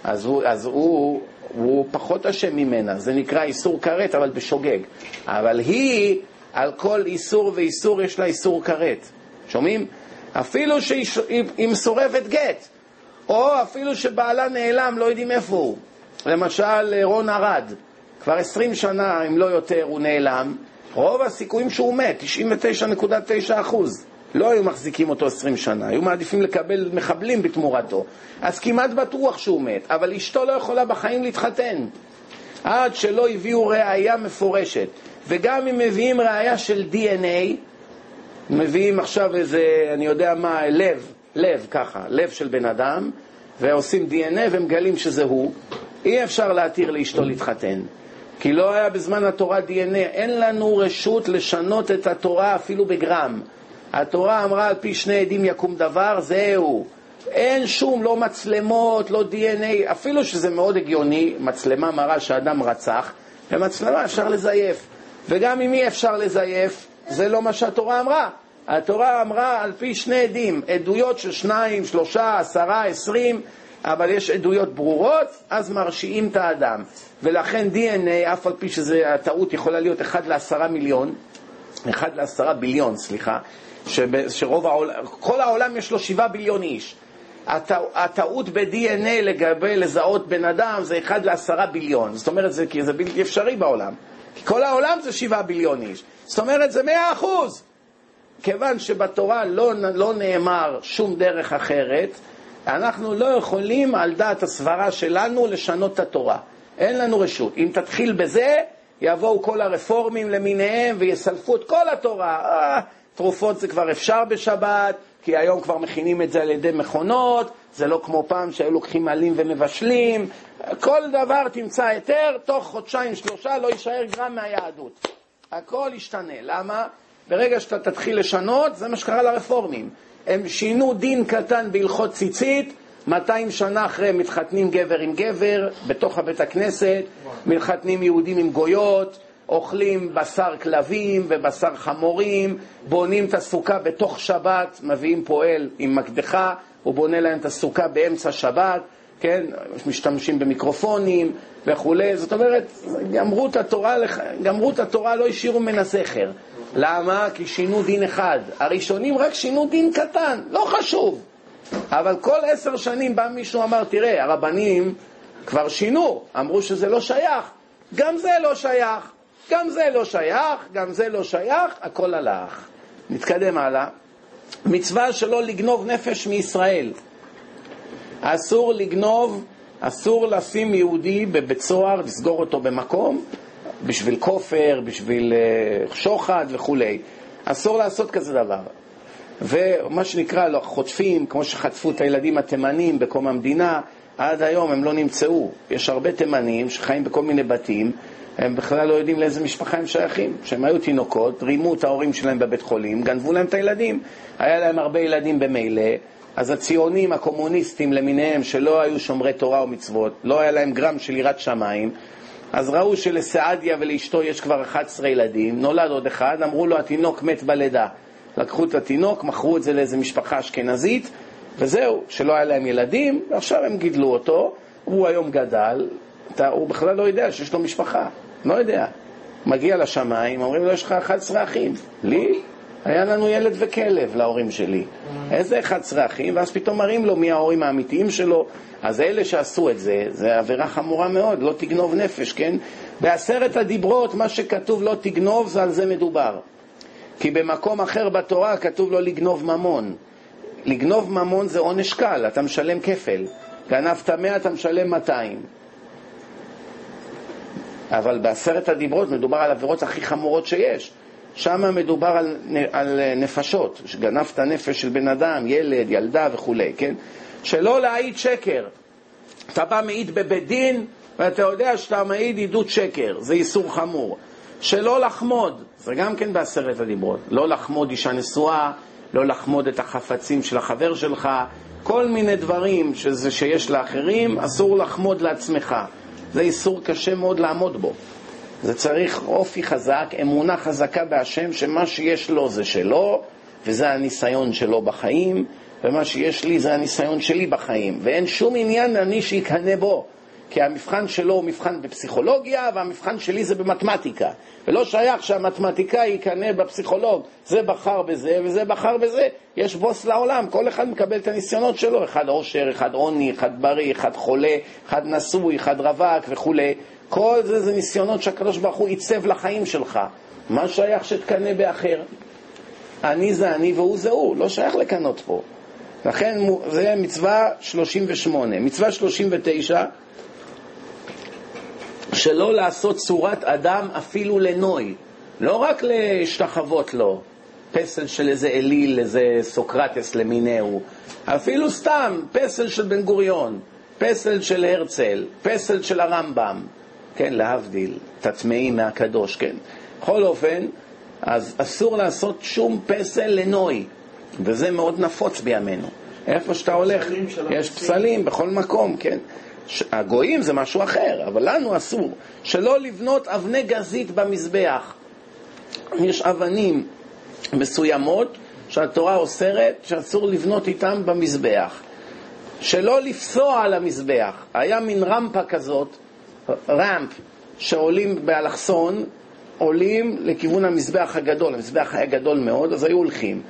אז הוא, אז הוא, הוא פחות אשם ממנה, זה נקרא איסור כרת, אבל בשוגג. אבל היא, על כל איסור ואיסור יש לה איסור כרת. שומעים? אפילו שהיא מסורבת גט, או אפילו שבעלה נעלם, לא יודעים איפה הוא. למשל, רון ארד, כבר עשרים שנה, אם לא יותר, הוא נעלם, רוב הסיכויים שהוא מת, 99.9 אחוז. לא היו מחזיקים אותו עשרים שנה, היו מעדיפים לקבל מחבלים בתמורתו. אז כמעט בטוח שהוא מת, אבל אשתו לא יכולה בחיים להתחתן. עד שלא הביאו ראייה מפורשת. וגם אם מביאים ראייה של DNA, מביאים עכשיו איזה, אני יודע מה, לב, לב ככה, לב של בן אדם, ועושים DNA ומגלים שזה הוא, אי אפשר להתיר לאשתו להתחתן. כי לא היה בזמן התורה DNA, אין לנו רשות לשנות את התורה אפילו בגרם. התורה אמרה על פי שני עדים יקום דבר, זהו. אין שום, לא מצלמות, לא DNA, אפילו שזה מאוד הגיוני, מצלמה מראה שאדם רצח, במצלמה אפשר לזייף. וגם אם אי אפשר לזייף, זה לא מה שהתורה אמרה. התורה אמרה על פי שני עדים, עדויות של שניים, שלושה, עשרה, עשרים, אבל יש עדויות ברורות, אז מרשיעים את האדם. ולכן DNA, אף על פי שהטעות יכולה להיות אחד לעשרה מיליון, אחד לעשרה ביליון, סליחה, שרוב העולם, כל העולם יש לו שבעה ביליון איש. הטעות ב-DNA לגבי לזהות בן אדם זה אחד לעשרה ביליון. זאת אומרת, זה, זה בלתי אפשרי בעולם. כי כל העולם זה שבעה ביליון איש. זאת אומרת, זה מאה אחוז. כיוון שבתורה לא, לא נאמר שום דרך אחרת, אנחנו לא יכולים על דעת הסברה שלנו לשנות את התורה. אין לנו רשות. אם תתחיל בזה, יבואו כל הרפורמים למיניהם ויסלפו את כל התורה. תרופות זה כבר אפשר בשבת, כי היום כבר מכינים את זה על ידי מכונות, זה לא כמו פעם שהיו לוקחים עלים ומבשלים. כל דבר תמצא היתר, תוך חודשיים שלושה לא יישאר גרם מהיהדות. הכל ישתנה. למה? ברגע שאתה תתחיל לשנות, זה מה שקרה לרפורמים. הם שינו דין קטן בהלכות ציצית, 200 שנה אחרי מתחתנים גבר עם גבר בתוך הבית הכנסת, מתחתנים יהודים עם גויות, אוכלים בשר כלבים ובשר חמורים, בונים את הסוכה בתוך שבת, מביאים פועל עם מקדחה, הוא בונה להם את הסוכה באמצע שבת, כן, משתמשים במיקרופונים וכולי, זאת אומרת, גמרו את התורה, גמרו את התורה לא השאירו ממנה זכר. למה? כי שינו דין אחד. הראשונים רק שינו דין קטן, לא חשוב. אבל כל עשר שנים בא מישהו אמר, תראה, הרבנים כבר שינו, אמרו שזה לא שייך. גם זה לא שייך, גם זה לא שייך, גם זה לא שייך, הכל הלך. נתקדם הלאה. מצווה שלא לגנוב נפש מישראל. אסור לגנוב, אסור לשים יהודי בבית סוהר, לסגור אותו במקום, בשביל כופר, בשביל uh, שוחד וכולי. אסור לעשות כזה דבר. ומה שנקרא, לא, חוטפים, כמו שחטפו את הילדים התימנים בקום המדינה, עד היום הם לא נמצאו. יש הרבה תימנים שחיים בכל מיני בתים, הם בכלל לא יודעים לאיזה משפחה הם שייכים. כשהם היו תינוקות, רימו את ההורים שלהם בבית חולים, גנבו להם את הילדים. היה להם הרבה ילדים במילא, אז הציונים, הקומוניסטים למיניהם, שלא היו שומרי תורה ומצוות, לא היה להם גרם של יראת שמיים, אז ראו שלסעדיה ולאשתו יש כבר 11 ילדים, נולד עוד אחד, אמרו לו התינוק מת בלידה. לקחו את התינוק, מכרו את זה לאיזה משפחה אשכנזית, וזהו, שלא היה להם ילדים, ועכשיו הם גידלו אותו, הוא היום גדל, אתה, הוא בכלל לא יודע שיש לו משפחה, לא יודע. מגיע לשמיים, אומרים לו, יש לך 11 אחים. לי? היה לנו ילד וכלב להורים שלי. איזה 11 אחים? ואז פתאום מראים לו מי ההורים האמיתיים שלו. אז אלה שעשו את זה, זה עבירה חמורה מאוד, לא תגנוב נפש, כן? בעשרת הדיברות, מה שכתוב לא תגנוב, זה על זה מדובר. כי במקום אחר בתורה כתוב לא לגנוב ממון. לגנוב ממון זה עונש קל, אתה משלם כפל. גנבת מאה, אתה משלם 200. אבל בעשרת הדיברות מדובר על עבירות הכי חמורות שיש. שם מדובר על, על נפשות, שגנבת נפש של בן אדם, ילד, ילדה וכולי, כן? שלא להעיד שקר. אתה בא מעיד בבית דין, ואתה יודע שאתה מעיד עדות שקר, זה איסור חמור. שלא לחמוד, זה גם כן בעשרת הדיברות. לא לחמוד אישה נשואה, לא לחמוד את החפצים של החבר שלך, כל מיני דברים שזה שיש לאחרים, אסור לחמוד לעצמך. זה איסור קשה מאוד לעמוד בו. זה צריך אופי חזק, אמונה חזקה בהשם, שמה שיש לו זה שלו, וזה הניסיון שלו בחיים, ומה שיש לי זה הניסיון שלי בחיים, ואין שום עניין אני שיקנא בו. כי המבחן שלו הוא מבחן בפסיכולוגיה, והמבחן שלי זה במתמטיקה. ולא שייך שהמתמטיקאי יקנא בפסיכולוג, זה בחר בזה וזה בחר בזה. יש בוס לעולם, כל אחד מקבל את הניסיונות שלו, אחד עושר, אחד עוני, אחד בריא, אחד חולה, אחד נשוי, אחד רווק וכולי. כל זה זה ניסיונות שהקדוש ברוך הוא עיצב לחיים שלך. מה שייך שתקנא באחר? אני זה אני והוא זה הוא, לא שייך לקנות פה. לכן זה מצווה 38. מצווה 39 שלא לעשות צורת אדם אפילו לנוי, לא רק להשתחוות לו, פסל של איזה אליל, איזה סוקרטס למיניהו, אפילו סתם פסל של בן גוריון, פסל של הרצל, פסל של הרמב"ם, כן, להבדיל, תטמאים מהקדוש, כן. בכל אופן, אז אסור לעשות שום פסל לנוי, וזה מאוד נפוץ בימינו. איפה שאתה הולך, יש פסלים בכל מקום, כן. הגויים זה משהו אחר, אבל לנו אסור. שלא לבנות אבני גזית במזבח. יש אבנים מסוימות שהתורה אוסרת שאסור לבנות איתן במזבח. שלא לפסוע על המזבח. היה מין רמפה כזאת, רמפ, שעולים באלכסון, עולים לכיוון המזבח הגדול. המזבח היה גדול מאוד, אז היו הולכים.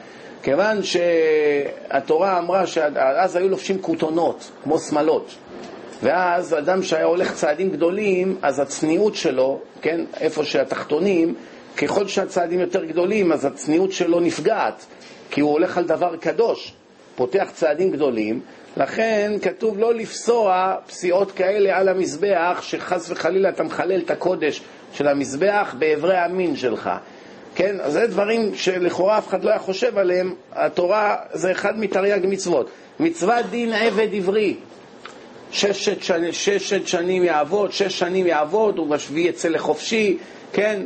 כיוון שהתורה אמרה שאז היו לובשים כותונות, כמו שמלות. ואז אדם שהיה הולך צעדים גדולים, אז הצניעות שלו, כן, איפה שהתחתונים, ככל שהצעדים יותר גדולים, אז הצניעות שלו נפגעת, כי הוא הולך על דבר קדוש, פותח צעדים גדולים, לכן כתוב לא לפסוע פסיעות כאלה על המזבח, שחס וחלילה אתה מחלל את הקודש של המזבח באברי המין שלך. כן, אז זה דברים שלכאורה אף אחד לא היה חושב עליהם, התורה זה אחד מתרי"ג מצוות. מצוות דין עבד עברי, ששת, שני, ששת שנים יעבוד, שש שנים יעבוד, ובשביעי יצא לחופשי, כן,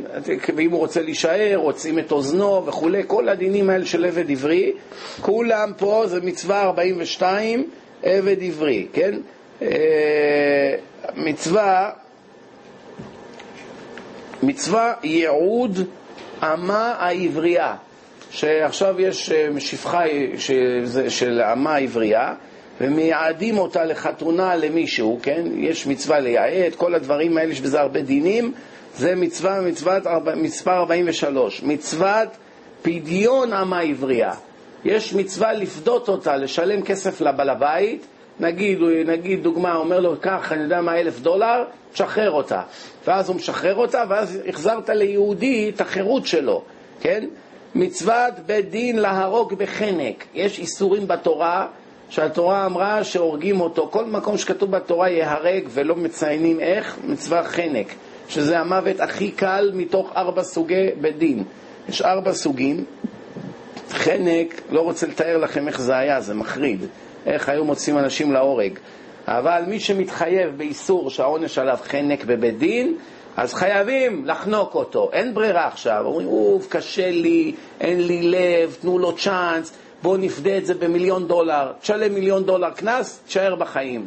ואם הוא רוצה להישאר, רוצים את אוזנו וכולי, כל הדינים האלה של עבד עברי, כולם פה זה מצווה 42, עבד עברי, כן? אה, מצווה, מצווה ייעוד אמה העברייה, שעכשיו יש אה, שפחה של אמה העברייה, ומייעדים אותה לחתונה למישהו, כן? יש מצווה לייעד, כל הדברים האלה, יש בזה הרבה דינים, זה מצווה, מצוות מספר 43, מצוות פדיון עם העברייה. יש מצווה לפדות אותה, לשלם כסף לבעל הבית, נגיד, נגיד דוגמה, אומר לו, קח, אני יודע מה, אלף דולר, תשחרר אותה. ואז הוא משחרר אותה, ואז החזרת ליהודי את החירות שלו, כן? מצוות בית דין להרוג בחנק. יש איסורים בתורה שהתורה אמרה שהורגים אותו. כל מקום שכתוב בתורה ייהרג ולא מציינים איך, מצווה חנק, שזה המוות הכי קל מתוך ארבע סוגי בית דין. יש ארבע סוגים. חנק, לא רוצה לתאר לכם איך זה היה, זה מחריד. איך היו מוצאים אנשים להורג. אבל מי שמתחייב באיסור שהעונש עליו חנק בבית דין, אז חייבים לחנוק אותו. אין ברירה עכשיו. אומרים, אוף, קשה לי, אין לי לב, תנו לו צ'אנס. בוא נפדה את זה במיליון דולר, תשלם מיליון דולר קנס, תשאר בחיים.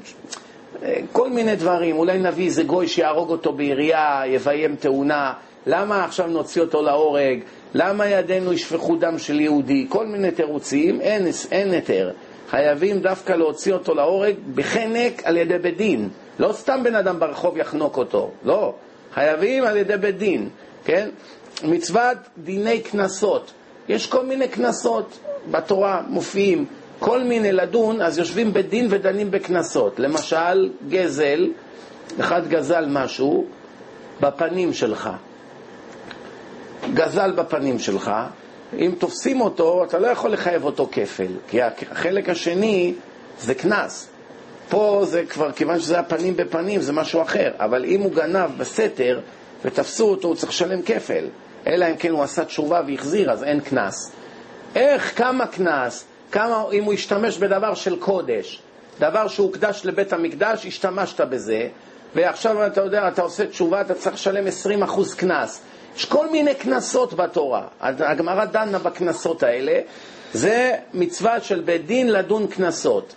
כל מיני דברים, אולי נביא איזה גוי שיהרוג אותו בעירייה, יביים תאונה, למה עכשיו נוציא אותו להורג, למה ידינו ישפכו דם של יהודי, כל מיני תירוצים, אין, אין היתר. חייבים דווקא להוציא אותו להורג בחנק על ידי בית דין. לא סתם בן אדם ברחוב יחנוק אותו, לא. חייבים על ידי בית דין, כן? מצוות דיני קנסות. יש כל מיני קנסות. בתורה מופיעים כל מיני לדון, אז יושבים בדין ודנים בקנסות. למשל, גזל, אחד גזל משהו בפנים שלך. גזל בפנים שלך, אם תופסים אותו, אתה לא יכול לחייב אותו כפל, כי החלק השני זה קנס. פה זה כבר, כיוון שזה הפנים בפנים, זה משהו אחר. אבל אם הוא גנב בסתר ותפסו אותו, הוא צריך לשלם כפל. אלא אם כן הוא עשה תשובה והחזיר, אז אין קנס. איך, כמה קנס, כמה אם הוא השתמש בדבר של קודש, דבר שהוקדש לבית המקדש, השתמשת בזה, ועכשיו אתה יודע, אתה עושה תשובה, אתה צריך לשלם 20% קנס. יש כל מיני קנסות בתורה. הגמרא דנה בקנסות האלה. זה מצווה של בית דין לדון קנסות.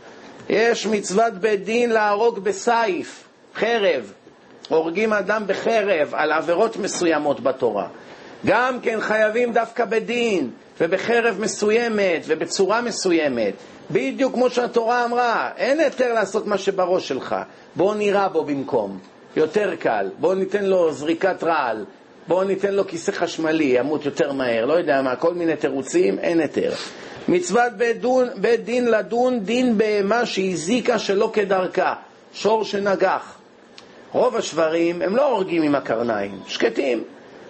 יש מצוות בית דין להרוג בסייף, חרב. הורגים אדם בחרב על עבירות מסוימות בתורה. גם כן חייבים דווקא בדין, ובחרב מסוימת, ובצורה מסוימת. בדיוק כמו שהתורה אמרה, אין היתר לעשות מה שבראש שלך. בוא נירה בו במקום, יותר קל. בוא ניתן לו זריקת רעל. בואו ניתן לו כיסא חשמלי, ימות יותר מהר, לא יודע מה, כל מיני תירוצים, אין היתר. מצוות בית, דון, בית דין לדון דין בהמה שהזיקה שלא כדרכה, שור שנגח. רוב השברים הם לא הורגים עם הקרניים, שקטים.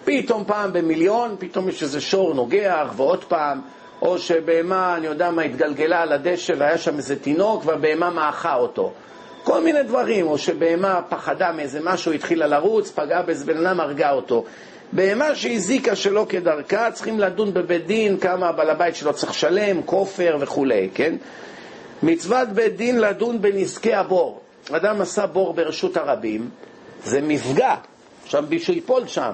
פתאום פעם במיליון, פתאום יש איזה שור נוגח, ועוד פעם, או שבהמה, אני יודע מה, התגלגלה על הדשא והיה שם איזה תינוק והבהמה מאכה אותו. כל מיני דברים, או שבהמה פחדה מאיזה משהו, התחילה לרוץ, פגעה באיזה בן אדם, הרגה אותו. בהמה שהזיקה שלא כדרכה, צריכים לדון בבית דין כמה הבעל הבית שלו צריך לשלם, כופר וכולי, כן? מצוות בית דין לדון בנזקי הבור. אדם עשה בור ברשות הרבים, זה מפגע. עכשיו מישהו ייפול שם,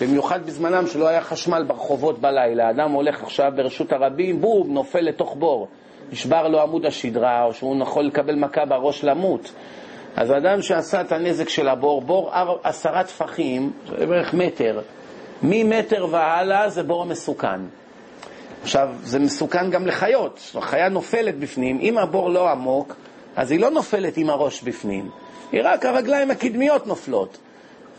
במיוחד בזמנם שלא היה חשמל ברחובות בלילה. אדם הולך עכשיו ברשות הרבים, בום, נופל לתוך בור. נשבר לו עמוד השדרה, או שהוא יכול לקבל מכה בראש למות. אז אדם שעשה את הנזק של הבור, בור עשרה טפחים, זה בערך מטר, ממטר והלאה זה בור מסוכן. עכשיו, זה מסוכן גם לחיות, החיה נופלת בפנים, אם הבור לא עמוק, אז היא לא נופלת עם הראש בפנים, היא רק הרגליים הקדמיות נופלות.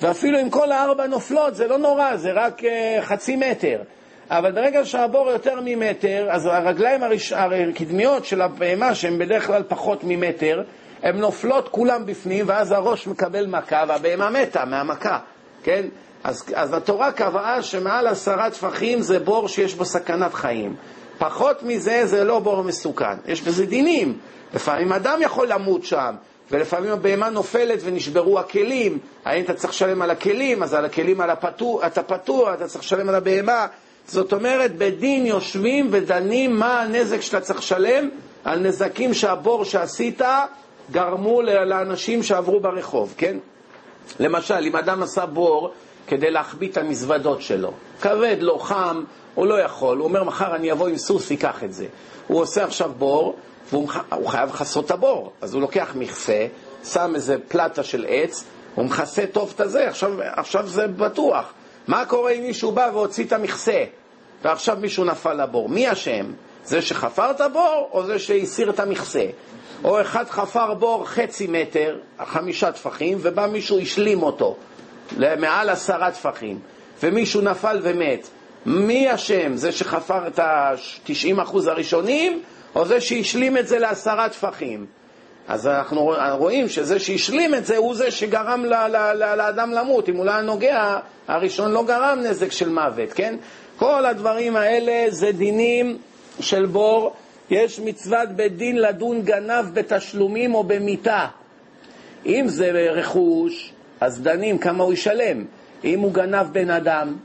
ואפילו אם כל הארבע נופלות, זה לא נורא, זה רק uh, חצי מטר. אבל ברגע שהבור יותר ממטר, אז הרגליים הראש... הקדמיות של הבהמה, שהן בדרך כלל פחות ממטר, הן נופלות כולם בפנים, ואז הראש מקבל מכה, והבהמה מתה מהמכה, כן? אז, אז התורה קבעה שמעל עשרה טפחים זה בור שיש בו סכנת חיים. פחות מזה זה לא בור מסוכן. יש בזה דינים. לפעמים אדם יכול למות שם, ולפעמים הבהמה נופלת ונשברו הכלים. האם אתה צריך לשלם על הכלים? אז על הכלים על הפטור, אתה פטור, אתה צריך לשלם על הבהמה. זאת אומרת, בדין יושבים ודנים מה הנזק שאתה צריך לשלם על נזקים שהבור שעשית גרמו לאנשים שעברו ברחוב, כן? למשל, אם אדם עשה בור כדי להחביא את המזוודות שלו, כבד לו, חם, הוא לא יכול, הוא אומר מחר אני אבוא עם סוס, ייקח את זה. הוא עושה עכשיו בור, והוא חייב לכסות את הבור, אז הוא לוקח מכסה, שם איזה פלטה של עץ, הוא מכסה טוב את הזה, עכשיו, עכשיו זה בטוח. מה קורה אם מישהו בא והוציא את המכסה, ועכשיו מישהו נפל לבור? מי אשם? זה שחפר את הבור, או זה שהסיר את המכסה? או אחד חפר בור חצי מטר, חמישה טפחים, ובא מישהו, השלים אותו, למעל עשרה טפחים, ומישהו נפל ומת. מי אשם? זה שחפר את ה-90% הראשונים, או זה שהשלים את זה לעשרה טפחים? אז אנחנו רואים שזה שהשלים את זה הוא זה שגרם ל- ל- ל- לאדם למות. אם הוא לא היה נוגע, הראשון לא גרם נזק של מוות, כן? כל הדברים האלה זה דינים של בור. יש מצוות בית דין לדון גנב בתשלומים או במיתה. אם זה רכוש, אז דנים כמה הוא ישלם. אם הוא גנב בן אדם,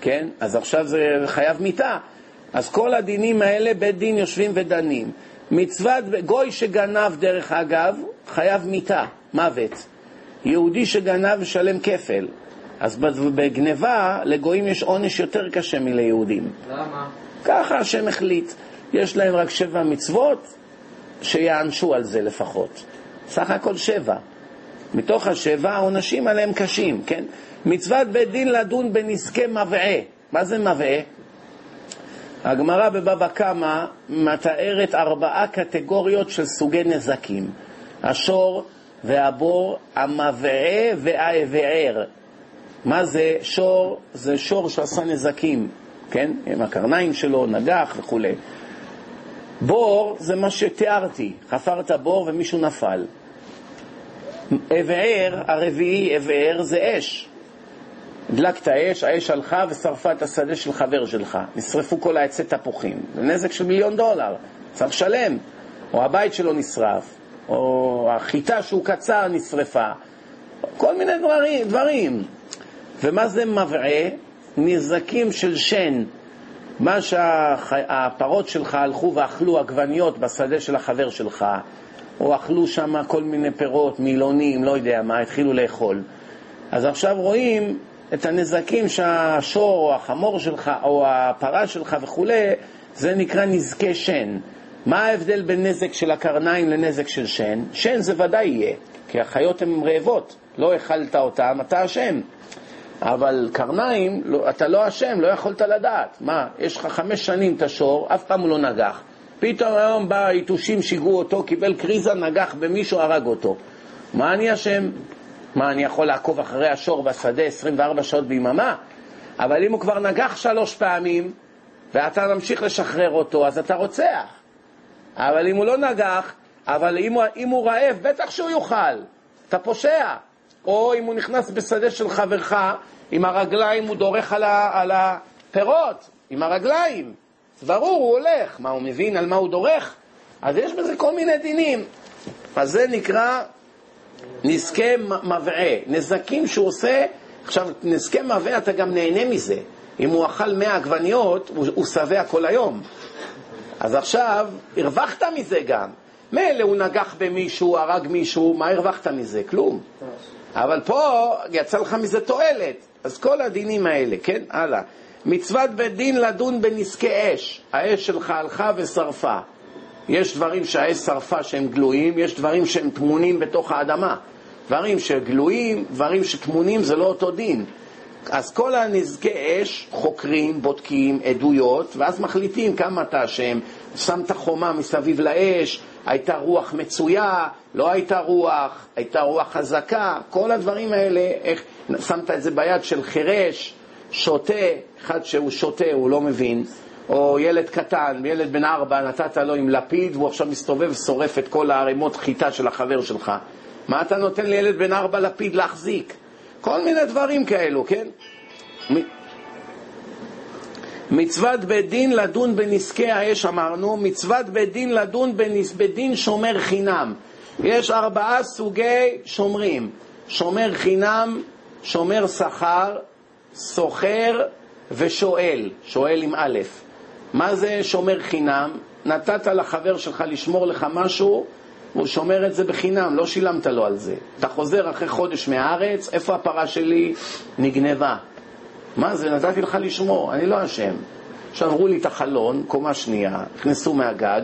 כן? אז עכשיו זה חייב מיתה. אז כל הדינים האלה, בית דין יושבים ודנים. מצוות גוי שגנב, דרך אגב, חייב מיתה, מוות. יהודי שגנב משלם כפל. אז בגניבה, לגויים יש עונש יותר קשה מליהודים. למה? ככה השם החליט. יש להם רק שבע מצוות, שיענשו על זה לפחות. סך הכל שבע. מתוך השבע העונשים עליהם קשים, כן? מצוות בית דין לדון בנזקי מבעה. מה זה מבעה? הגמרא בבבא קמא מתארת ארבעה קטגוריות של סוגי נזקים. השור והבור, המבעה והאבער. מה זה שור? זה שור שעשה נזקים, כן? עם הקרניים שלו, נגח וכולי. בור זה מה שתיארתי, חפרת בור ומישהו נפל. אבער, הרביעי, אבער זה אש. הדלקת אש, האש הלכה ושרפה את השדה של חבר שלך. נשרפו כל העצי תפוחים. זה נזק של מיליון דולר, צריך לשלם. או הבית שלו נשרף, או החיטה שהוא קצר נשרפה. כל מיני דברים. דברים. ומה זה מבעה? נזקים של שן. מה שהפרות שלך הלכו ואכלו עגבניות בשדה של החבר שלך, או אכלו שם כל מיני פירות, מילונים, לא יודע מה, התחילו לאכול. אז עכשיו רואים את הנזקים שהשור או החמור שלך או הפרה שלך וכולי, זה נקרא נזקי שן. מה ההבדל בין נזק של הקרניים לנזק של שן? שן זה ודאי יהיה, כי החיות הן רעבות, לא אכלת אותם, אתה אשם. אבל קרניים, לא, אתה לא אשם, לא יכולת לדעת. מה, יש לך חמש שנים את השור, אף פעם הוא לא נגח. פתאום היום בא היתושים, שיגעו אותו, קיבל קריזה, נגח במישהו, הרג אותו. מה אני אשם? מה, אני יכול לעקוב אחרי השור בשדה 24 שעות ביממה? אבל אם הוא כבר נגח שלוש פעמים, ואתה ממשיך לשחרר אותו, אז אתה רוצח. אבל אם הוא לא נגח, אבל אם הוא, אם הוא רעב, בטח שהוא יאכל. אתה פושע. או אם הוא נכנס בשדה של חברך, עם הרגליים הוא דורך על, ה, על הפירות, עם הרגליים. ברור, הוא הולך. מה, הוא מבין על מה הוא דורך? אז יש בזה כל מיני דינים. אז זה נקרא נזקי מבעה. נזקים שהוא עושה, עכשיו, נזקי מבעה אתה גם נהנה מזה. אם הוא אכל 100 עגבניות, הוא שבע כל היום. אז עכשיו, הרווחת מזה גם. מילא הוא נגח במישהו, הרג מישהו, מה הרווחת מזה? כלום. אבל פה יצא לך מזה תועלת. אז כל הדינים האלה, כן? הלאה. מצוות בית דין לדון בנזקי אש. האש שלך הלכה ושרפה. יש דברים שהאש שרפה שהם גלויים, יש דברים שהם טמונים בתוך האדמה. דברים שגלויים, דברים שטמונים זה לא אותו דין. אז כל הנזקי אש חוקרים, בודקים, עדויות, ואז מחליטים כמה אתה אשם. שמת חומה מסביב לאש, הייתה רוח מצויה, לא הייתה רוח, הייתה רוח חזקה, כל הדברים האלה, איך שמת את זה ביד של חירש, שותה, אחד שהוא שותה, הוא לא מבין, או ילד קטן, ילד בן ארבע, נתת לו עם לפיד, והוא עכשיו מסתובב ושורף את כל הערימות חיטה של החבר שלך. מה אתה נותן לילד בן ארבע לפיד להחזיק? כל מיני דברים כאלו, כן? מצוות בית דין לדון בנזקי האש אמרנו, מצוות בית דין לדון בנס... בדין שומר חינם. יש ארבעה סוגי שומרים, שומר חינם, שומר שכר, סוחר ושואל, שואל עם א'. מה זה שומר חינם? נתת לחבר שלך לשמור לך משהו, הוא שומר את זה בחינם, לא שילמת לו על זה. אתה חוזר אחרי חודש מהארץ, איפה הפרה שלי? נגנבה. מה זה, נתתי לך לשמור, אני לא אשם. שברו לי את החלון, קומה שנייה, נכנסו מהגג,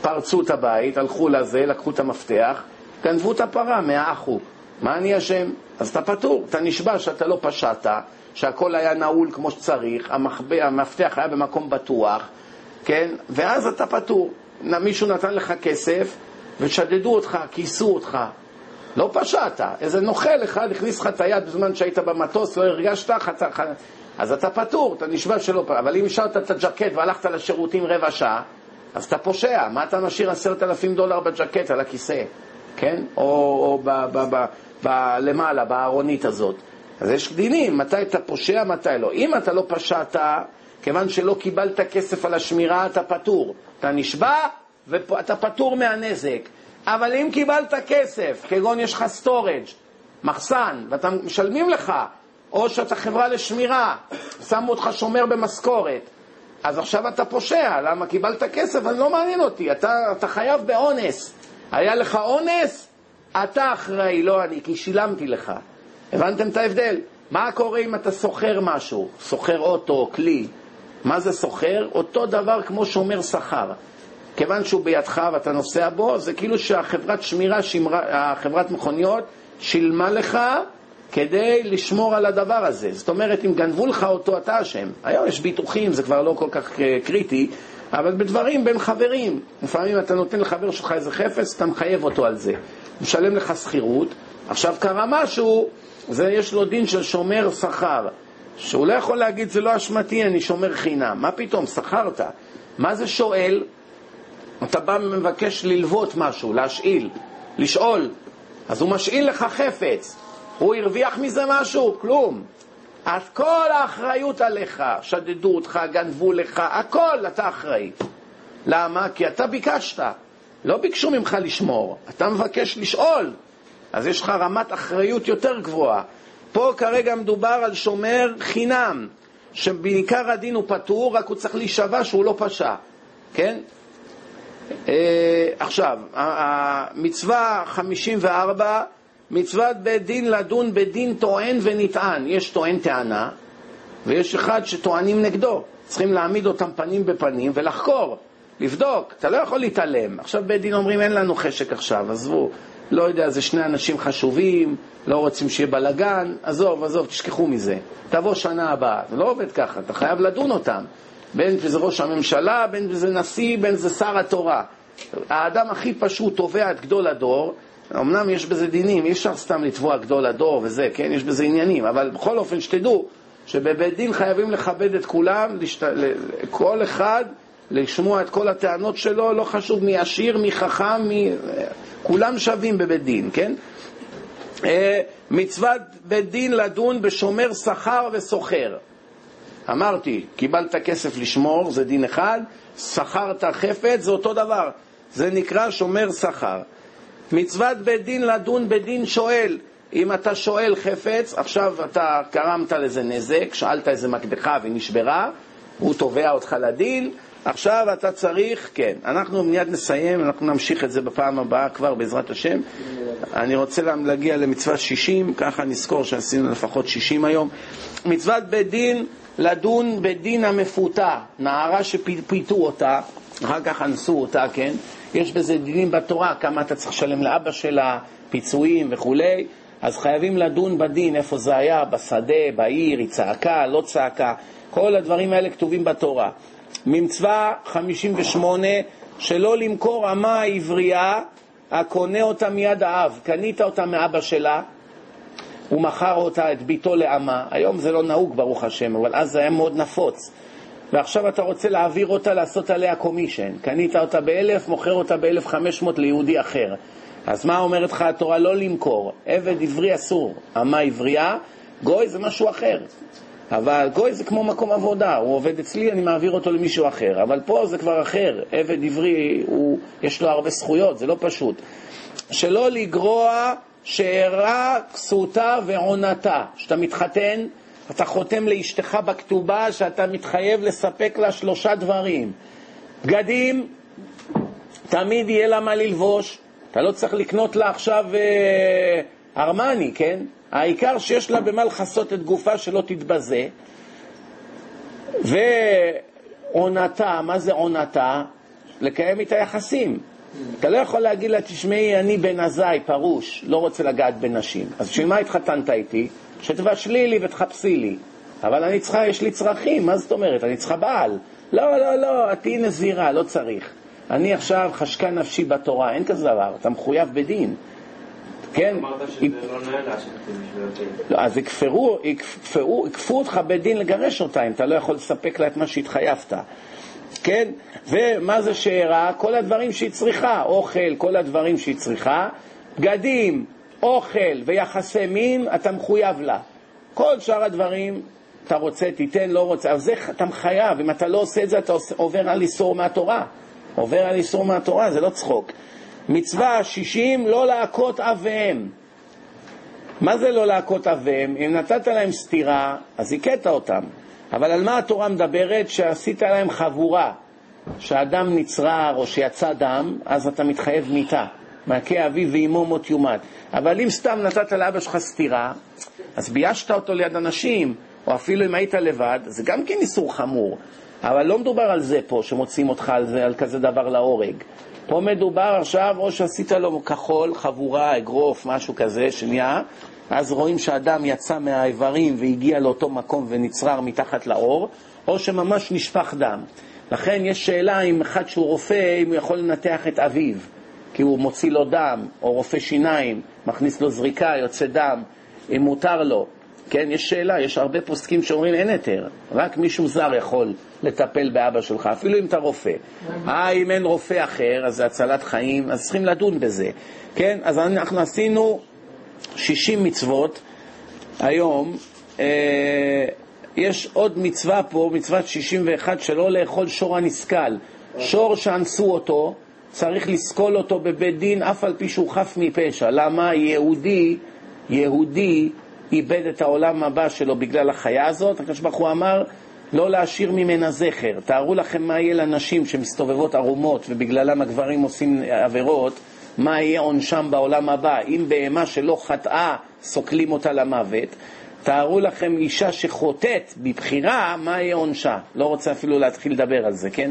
פרצו את הבית, הלכו לזה, לקחו את המפתח, גנבו את הפרה מהאחו. מה אני אשם? אז אתה פטור, אתה נשבע שאתה לא פשעת, שהכל היה נעול כמו שצריך, המחבא, המפתח היה במקום בטוח, כן? ואז אתה פטור. מישהו נתן לך כסף ושדדו אותך, כיסו אותך. לא פשעת, איזה נוכל אחד הכניס לך את היד בזמן שהיית במטוס, לא הרגשת, חצה, אז אתה פטור, אתה נשבע שלא פטור. אבל אם השארת את הג'קט והלכת לשירותים רבע שעה, אז אתה פושע. מה אתה משאיר עשרת אלפים דולר בג'קט על הכיסא, כן? או, או ב, ב, ב, ב, למעלה, בארונית הזאת. אז יש דינים, מתי אתה פושע, מתי לא. אם אתה לא פשעת, כיוון שלא קיבלת כסף על השמירה, אתה פטור. אתה נשבע ואתה פטור מהנזק. אבל אם קיבלת כסף, כגון יש לך storage, מחסן, ואתה משלמים לך, או שאתה חברה לשמירה, שמו אותך שומר במשכורת, אז עכשיו אתה פושע, למה קיבלת כסף, אז לא מעניין אותי, אתה, אתה חייב באונס. היה לך אונס, אתה אחראי, לא אני, כי שילמתי לך. הבנתם את ההבדל? מה קורה אם אתה שוכר משהו, שוכר אוטו, כלי? מה זה סוחר? אותו דבר כמו שומר שכר. כיוון שהוא בידך ואתה נוסע בו, זה כאילו שהחברת שמירה, שמרה, החברת מכוניות, שילמה לך כדי לשמור על הדבר הזה. זאת אומרת, אם גנבו לך אותו, אתה אשם. היום יש ביטוחים, זה כבר לא כל כך אה, קריטי, אבל בדברים בין חברים. לפעמים אתה נותן לחבר שלך איזה חפץ, אתה מחייב אותו על זה. הוא משלם לך שכירות, עכשיו קרה משהו, זה יש לו דין של שומר שכר. שהוא לא יכול להגיד, זה לא אשמתי, אני שומר חינם. מה פתאום, שכרת. מה זה שואל? אתה בא ומבקש ללוות משהו, להשאיל, לשאול, אז הוא משאיל לך חפץ. הוא הרוויח מזה משהו? כלום. אז כל האחריות עליך, שדדו אותך, גנבו לך, הכל אתה אחראי. למה? כי אתה ביקשת. לא ביקשו ממך לשמור, אתה מבקש לשאול. אז יש לך רמת אחריות יותר גבוהה. פה כרגע מדובר על שומר חינם, שבעיקר הדין הוא פטור, רק הוא צריך להישבע שהוא לא פשע, כן? אה, עכשיו, המצווה 54, מצוות בית דין לדון בדין טוען ונטען. יש טוען טענה, ויש אחד שטוענים נגדו. צריכים להעמיד אותם פנים בפנים ולחקור, לבדוק. אתה לא יכול להתעלם. עכשיו בית דין אומרים, אין לנו חשק עכשיו, עזבו. לא יודע, זה שני אנשים חשובים, לא רוצים שיהיה בלאגן, עזוב, עזוב, תשכחו מזה. תבוא שנה הבאה. זה לא עובד ככה, אתה חייב לדון אותם. בין שזה ראש הממשלה, בין שזה נשיא, בין זה שר התורה. האדם הכי פשוט תובע את גדול הדור, אמנם יש בזה דינים, אי אפשר סתם לתבוע גדול הדור וזה, כן? יש בזה עניינים, אבל בכל אופן שתדעו שבבית דין חייבים לכבד את כולם, לשת... כל אחד לשמוע את כל הטענות שלו, לא חשוב מי עשיר, מי חכם, מי... כולם שווים בבית דין, כן? אה, מצוות בית דין לדון בשומר שכר וסוחר. אמרתי, קיבלת כסף לשמור, זה דין אחד, שכרת חפץ, זה אותו דבר. זה נקרא שומר שכר. מצוות בית דין לדון בדין שואל. אם אתה שואל חפץ, עכשיו אתה גרמת לזה נזק, שאלת איזה מקדחה ונשברה, הוא תובע אותך לדין, עכשיו אתה צריך, כן, אנחנו מיד נסיים, אנחנו נמשיך את זה בפעם הבאה כבר בעזרת השם. אני רוצה להגיע למצוות 60, ככה נזכור שעשינו לפחות 60 היום. מצוות בית דין לדון בדין המפותה, נערה שפיתו אותה, אחר כך אנסו אותה, כן? יש בזה דינים בתורה, כמה אתה צריך לשלם לאבא שלה, פיצויים וכולי, אז חייבים לדון בדין, איפה זה היה, בשדה, בעיר, היא צעקה, לא צעקה, כל הדברים האלה כתובים בתורה. ממצווה 58, שלא למכור אמה עברייה הקונה אותה מיד האב. קנית אותה מאבא שלה, הוא מכר אותה, את ביתו לאמה. היום זה לא נהוג, ברוך השם, אבל אז זה היה מאוד נפוץ. ועכשיו אתה רוצה להעביר אותה, לעשות עליה קומישן. קנית אותה באלף, מוכר אותה באלף חמש מאות ליהודי אחר. אז מה אומרת לך התורה? לא למכור. עבד עברי אסור. אמה עברייה, גוי זה משהו אחר. אבל גוי זה כמו מקום עבודה, הוא עובד אצלי, אני מעביר אותו למישהו אחר. אבל פה זה כבר אחר. עבד עברי, הוא, יש לו הרבה זכויות, זה לא פשוט. שלא לגרוע שאירע כסותה ועונתה. כשאתה מתחתן, אתה חותם לאשתך בכתובה שאתה מתחייב לספק לה שלושה דברים. בגדים, תמיד יהיה לה מה ללבוש. אתה לא צריך לקנות לה עכשיו אה, ארמני, כן? העיקר שיש לה במה לכסות את גופה שלא תתבזה. ועונתה, מה זה עונתה? לקיים איתה יחסים. אתה לא יכול להגיד לה, תשמעי, אני בן עזאי, פרוש, לא רוצה לגעת בנשים. אז בשביל מה התחתנת איתי? שתבשלי לי ותחפשי לי. אבל אני צריכה, יש לי צרכים, מה זאת אומרת? אני צריכה בעל. לא, לא, לא, את תהיי נזירה, לא צריך. אני עכשיו חשקה נפשי בתורה, אין כזה דבר, אתה מחויב בדין. כן? אמרת שזה לא נעלה לא, אז יכפרו, יכפרו, יכפו אותך בדין לגרש אותה אם אתה לא יכול לספק לה את מה שהתחייבת. כן? ומה זה שאירה? כל הדברים שהיא צריכה, אוכל, כל הדברים שהיא צריכה, בגדים, אוכל ויחסי מין, אתה מחויב לה. כל שאר הדברים, אתה רוצה, תיתן, לא רוצה, אז זה אתה מחייב, אם אתה לא עושה את זה, אתה עובר על איסור מהתורה. עובר על איסור מהתורה, זה לא צחוק. מצווה שישים, לא להכות אב ואם. מה זה לא להכות אב ואם? אם נתת להם סטירה, אז הכית אותם. אבל על מה התורה מדברת? שעשית להם חבורה, שאדם נצרר או שיצא דם, אז אתה מתחייב מיתה. מכה אביו ואמו מות יומת. אבל אם סתם נתת לאבא שלך סטירה, אז ביישת אותו ליד אנשים, או אפילו אם היית לבד, זה גם כן איסור חמור. אבל לא מדובר על זה פה, שמוצאים אותך על זה, על כזה דבר להורג. פה מדובר עכשיו, או שעשית לו כחול, חבורה, אגרוף, משהו כזה, שנהיה, אז רואים שאדם יצא מהאיברים והגיע לאותו מקום ונצרר מתחת לאור, או שממש נשפך דם. לכן יש שאלה אם אחד שהוא רופא, אם הוא יכול לנתח את אביו, כי הוא מוציא לו דם, או רופא שיניים, מכניס לו זריקה, יוצא דם, אם מותר לו. כן, יש שאלה, יש הרבה פוסקים שאומרים אין היתר, רק מישהו זר יכול לטפל באבא שלך, אפילו אם אתה רופא. אה, אם אין רופא אחר, אז זה הצלת חיים, אז צריכים לדון בזה. כן, אז אנחנו עשינו 60 מצוות היום. אה, יש עוד מצווה פה, מצוות 61, שלא לאכול שור הנסכל. שור שאנסו אותו, צריך לסקול אותו בבית דין, אף על פי שהוא חף מפשע. למה? יהודי, יהודי איבד את העולם הבא שלו בגלל החיה הזאת. הקדוש ברוך הוא אמר, לא להשאיר ממנה זכר. תארו לכם מה יהיה לנשים שמסתובבות ערומות ובגללם הגברים עושים עבירות, מה יהיה עונשם בעולם הבא. אם בהמה שלא חטאה, סוקלים אותה למוות. תארו לכם אישה שחוטאת בבחירה, מה יהיה עונשה? לא רוצה אפילו להתחיל לדבר על זה, כן?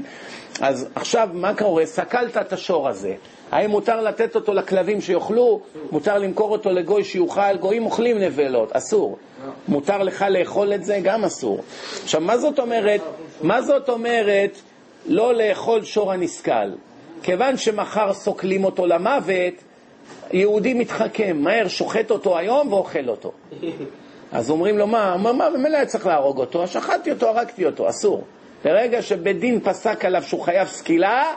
אז עכשיו, מה קורה? סקלת את השור הזה. האם מותר לתת אותו לכלבים שיאכלו? מותר למכור אותו לגוי שיאכל? גויים אוכלים נבלות, אסור. מותר לך לאכול את זה? גם אסור. עכשיו, מה זאת אומרת? מה זאת אומרת לא לאכול שור הנסכל? כיוון שמחר סוקלים אותו למוות, יהודי מתחכם, מהר שוחט אותו היום ואוכל אותו. אז אומרים לו, מה? אומר, מה, ממילא היה צריך להרוג אותו, שחטתי אותו, הרגתי אותו, אסור. ברגע שבית דין פסק עליו שהוא חייב סקילה,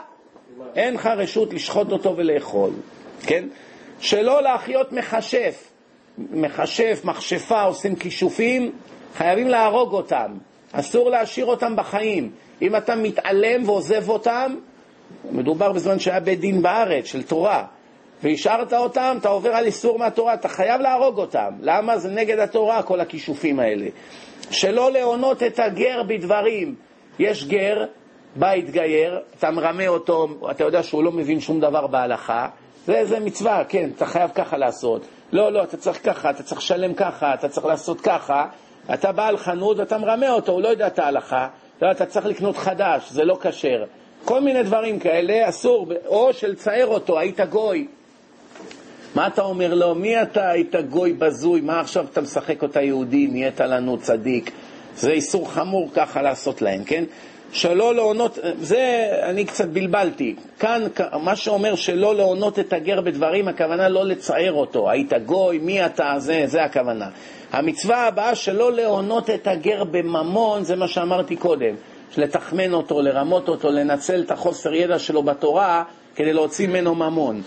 אין לך רשות לשחוט אותו ולאכול, כן? שלא להחיות מכשף. מכשף, מכשפה, עושים כישופים, חייבים להרוג אותם. אסור להשאיר אותם בחיים. אם אתה מתעלם ועוזב אותם, מדובר בזמן שהיה בית דין בארץ, של תורה, והשארת אותם, אתה עובר על איסור מהתורה, אתה חייב להרוג אותם. למה? זה נגד התורה, כל הכישופים האלה. שלא להונות את הגר בדברים. יש גר, בא התגייר, אתה מרמה אותו, אתה יודע שהוא לא מבין שום דבר בהלכה, זה, זה מצווה, כן, אתה חייב ככה לעשות. לא, לא, אתה צריך ככה, אתה צריך לשלם ככה, אתה צריך לעשות ככה. אתה בעל חנות ואתה מרמה אותו, הוא לא יודע את ההלכה, לא, אתה צריך לקנות חדש, זה לא כשר. כל מיני דברים כאלה אסור, או שלצייר אותו, היית גוי. מה אתה אומר לו? מי אתה היית גוי בזוי? מה עכשיו אתה משחק אותה יהודי? נהיית לנו צדיק. זה איסור חמור ככה לעשות להם, כן? שלא להונות, זה אני קצת בלבלתי. כאן, מה שאומר שלא להונות את הגר בדברים, הכוונה לא לצער אותו. היית גוי, מי אתה, זה, זה הכוונה. המצווה הבאה שלא להונות את הגר בממון, זה מה שאמרתי קודם. לתחמן אותו, לרמות אותו, לנצל את החוסר ידע שלו בתורה כדי להוציא ממנו ממון.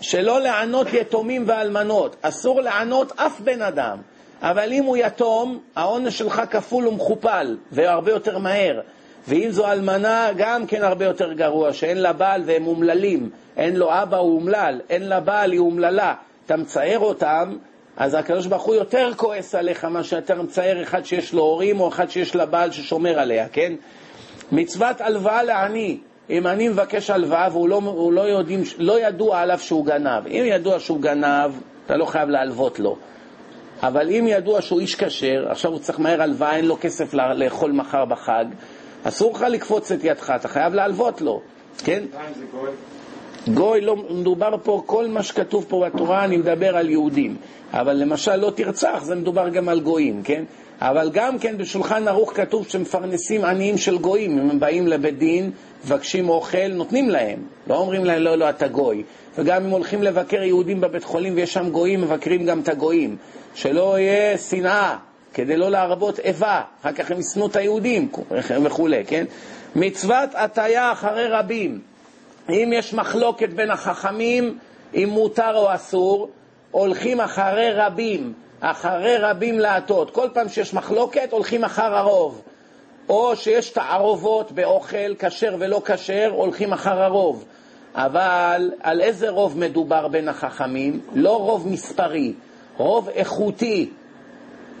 שלא לענות יתומים ואלמנות. אסור לענות אף בן אדם. אבל אם הוא יתום, העונש שלך כפול ומכופל, והרבה יותר מהר. ואם זו אלמנה, גם כן הרבה יותר גרוע, שאין לה בעל והם אומללים. אין לו אבא, הוא אומלל. אין לה בעל, היא אומללה. אתה מצער אותם, אז הקדוש ברוך הוא יותר כועס עליך מה שאתה מצער אחד שיש לו הורים או אחד שיש לה בעל ששומר עליה, כן? מצוות הלוואה לעני. אם אני מבקש הלוואה והוא לא, לא, יודעים, לא ידוע עליו שהוא גנב, אם ידוע שהוא גנב, אתה לא חייב להלוות לו. אבל אם ידוע שהוא איש כשר, עכשיו הוא צריך מהר הלוואה, אין לו כסף לאכול מחר בחג, אסור לך לקפוץ את ידך, אתה חייב להלוות לו, כן? גוי, לא מדובר פה, כל מה שכתוב פה בתורה, אני מדבר על יהודים. אבל למשל לא תרצח, זה מדובר גם על גויים, כן? אבל גם כן בשולחן ערוך כתוב שמפרנסים עניים של גויים. אם הם באים לבית דין, מבקשים אוכל, נותנים להם. לא אומרים להם, לא, לא, אתה גוי. וגם אם הולכים לבקר יהודים בבית חולים ויש שם גויים, מבקרים גם את הגויים. שלא יהיה שנאה, כדי לא להרבות איבה. אחר כך הם ישנאו את היהודים וכולי, כן? מצוות הטיה אחרי רבים. אם יש מחלוקת בין החכמים אם מותר או אסור, הולכים אחרי רבים. אחרי רבים להטות. כל פעם שיש מחלוקת, הולכים אחר הרוב. או שיש תערובות באוכל, כשר ולא כשר, הולכים אחר הרוב. אבל על איזה רוב מדובר בין החכמים? לא רוב מספרי, רוב איכותי,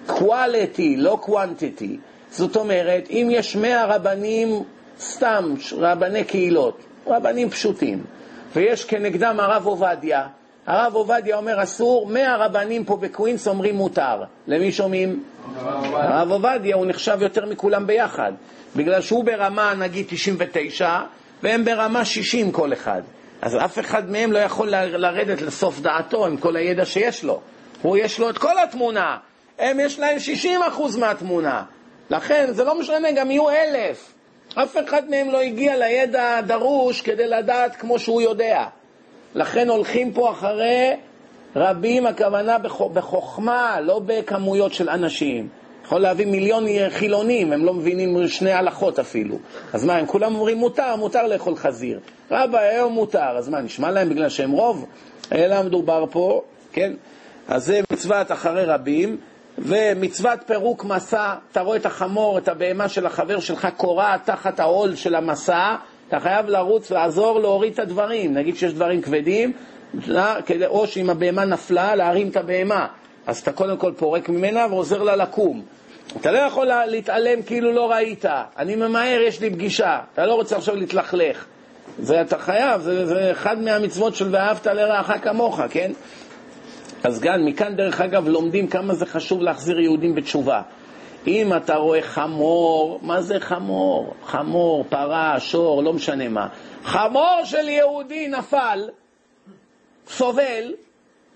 quality, לא quantity. זאת אומרת, אם יש מאה רבנים, סתם רבני קהילות, רבנים פשוטים, ויש כנגדם הרב עובדיה, הרב עובדיה אומר אסור, מאה רבנים פה בקווינס אומרים מותר. למי שומעים? הרב עובדיה הוא נחשב יותר מכולם ביחד, בגלל שהוא ברמה נגיד 99 והם ברמה 60 כל אחד. אז אף אחד מהם לא יכול לרדת לסוף דעתו עם כל הידע שיש לו. הוא יש לו את כל התמונה, הם יש להם 60% מהתמונה. לכן זה לא משנה, גם יהיו אלף. אף אחד מהם לא הגיע לידע הדרוש כדי לדעת כמו שהוא יודע. לכן הולכים פה אחרי רבים, הכוונה בחוכמה, לא בכמויות של אנשים. יכול להביא מיליון חילונים, הם לא מבינים שני הלכות אפילו. אז מה, הם כולם אומרים מותר, מותר לאכול חזיר. רבא, היום מותר, אז מה, נשמע להם בגלל שהם רוב? אלא מדובר פה, כן? אז זה מצוות אחרי רבים, ומצוות פירוק מסע, אתה רואה את החמור, את הבהמה של החבר שלך קורעת תחת העול של המסע, אתה חייב לרוץ, לעזור, להוריד את הדברים. נגיד שיש דברים כבדים, או שאם הבהמה נפלה, להרים את הבהמה. אז אתה קודם כל פורק ממנה ועוזר לה לקום. אתה לא יכול להתעלם כאילו לא ראית. אני ממהר, יש לי פגישה. אתה לא רוצה עכשיו להתלכלך. זה אתה חייב, זה, זה אחד מהמצוות של ואהבת לרעך כמוך, כן? אז גם מכאן, דרך אגב, לומדים כמה זה חשוב להחזיר יהודים בתשובה. אם אתה רואה חמור, מה זה חמור? חמור, פרה, שור, לא משנה מה. חמור של יהודי נפל, סובל,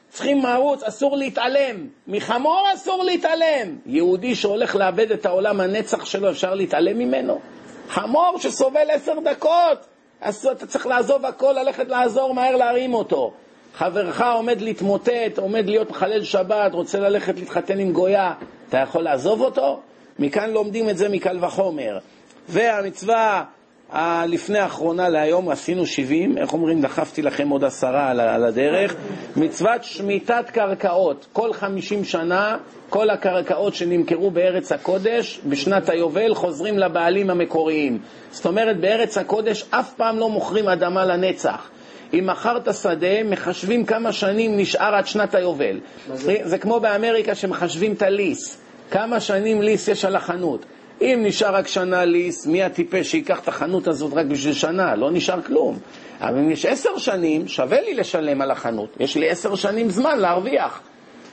צריכים מערוץ, אסור להתעלם. מחמור אסור להתעלם. יהודי שהולך לאבד את העולם הנצח שלו, אפשר להתעלם ממנו? חמור שסובל עשר דקות, אז אתה צריך לעזוב הכל, ללכת לעזור מהר להרים אותו. חברך עומד להתמוטט, עומד להיות מחלל שבת, רוצה ללכת להתחתן עם גויה, אתה יכול לעזוב אותו? מכאן לומדים את זה מקל וחומר. והמצווה הלפני האחרונה להיום, עשינו 70, איך אומרים, דחפתי לכם עוד עשרה על, על הדרך, מצוות שמיטת קרקעות. כל 50 שנה, כל הקרקעות שנמכרו בארץ הקודש, בשנת היובל חוזרים לבעלים המקוריים. זאת אומרת, בארץ הקודש אף פעם לא מוכרים אדמה לנצח. אם מכרת שדה, מחשבים כמה שנים נשאר עד שנת היובל. זה? זה כמו באמריקה שמחשבים את הליס. כמה שנים ליס יש על החנות. אם נשאר רק שנה ליס, מי הטיפש שיקח את החנות הזאת רק בשביל שנה? לא נשאר כלום. אבל אם יש עשר שנים, שווה לי לשלם על החנות. יש לי עשר שנים זמן להרוויח.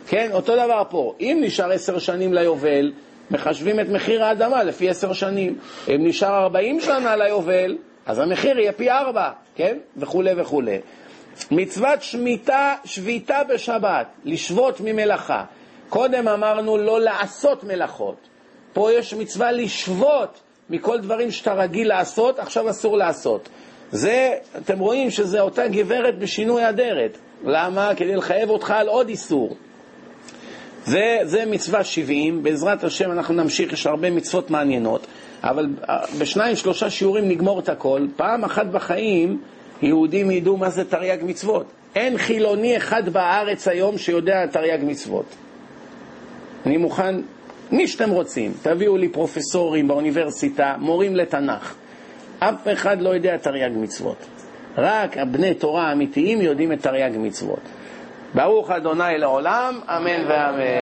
כן, אותו דבר פה. אם נשאר עשר שנים ליובל, מחשבים את מחיר האדמה לפי עשר שנים. אם נשאר ארבעים שנה ליובל, אז המחיר יהיה פי ארבע, כן? וכולי וכולי. מצוות שמיטה, שביתה בשבת, לשבות ממלאכה. קודם אמרנו לא לעשות מלאכות. פה יש מצווה לשבות מכל דברים שאתה רגיל לעשות, עכשיו אסור לעשות. זה, אתם רואים שזה אותה גברת בשינוי אדרת. למה? כדי לחייב אותך על עוד איסור. זה, זה מצווה 70, בעזרת השם אנחנו נמשיך, יש הרבה מצוות מעניינות, אבל אה, בשניים, שלושה שיעורים נגמור את הכל. פעם אחת בחיים יהודים ידעו מה זה תרי"ג מצוות. אין חילוני אחד בארץ היום שיודע תרי"ג מצוות. אני מוכן, מי שאתם רוצים, תביאו לי פרופסורים באוניברסיטה, מורים לתנ"ך. אף אחד לא יודע תרי"ג מצוות. רק הבני תורה האמיתיים יודעים את תרי"ג מצוות. ברוך אדוני לעולם, אמן ואמן.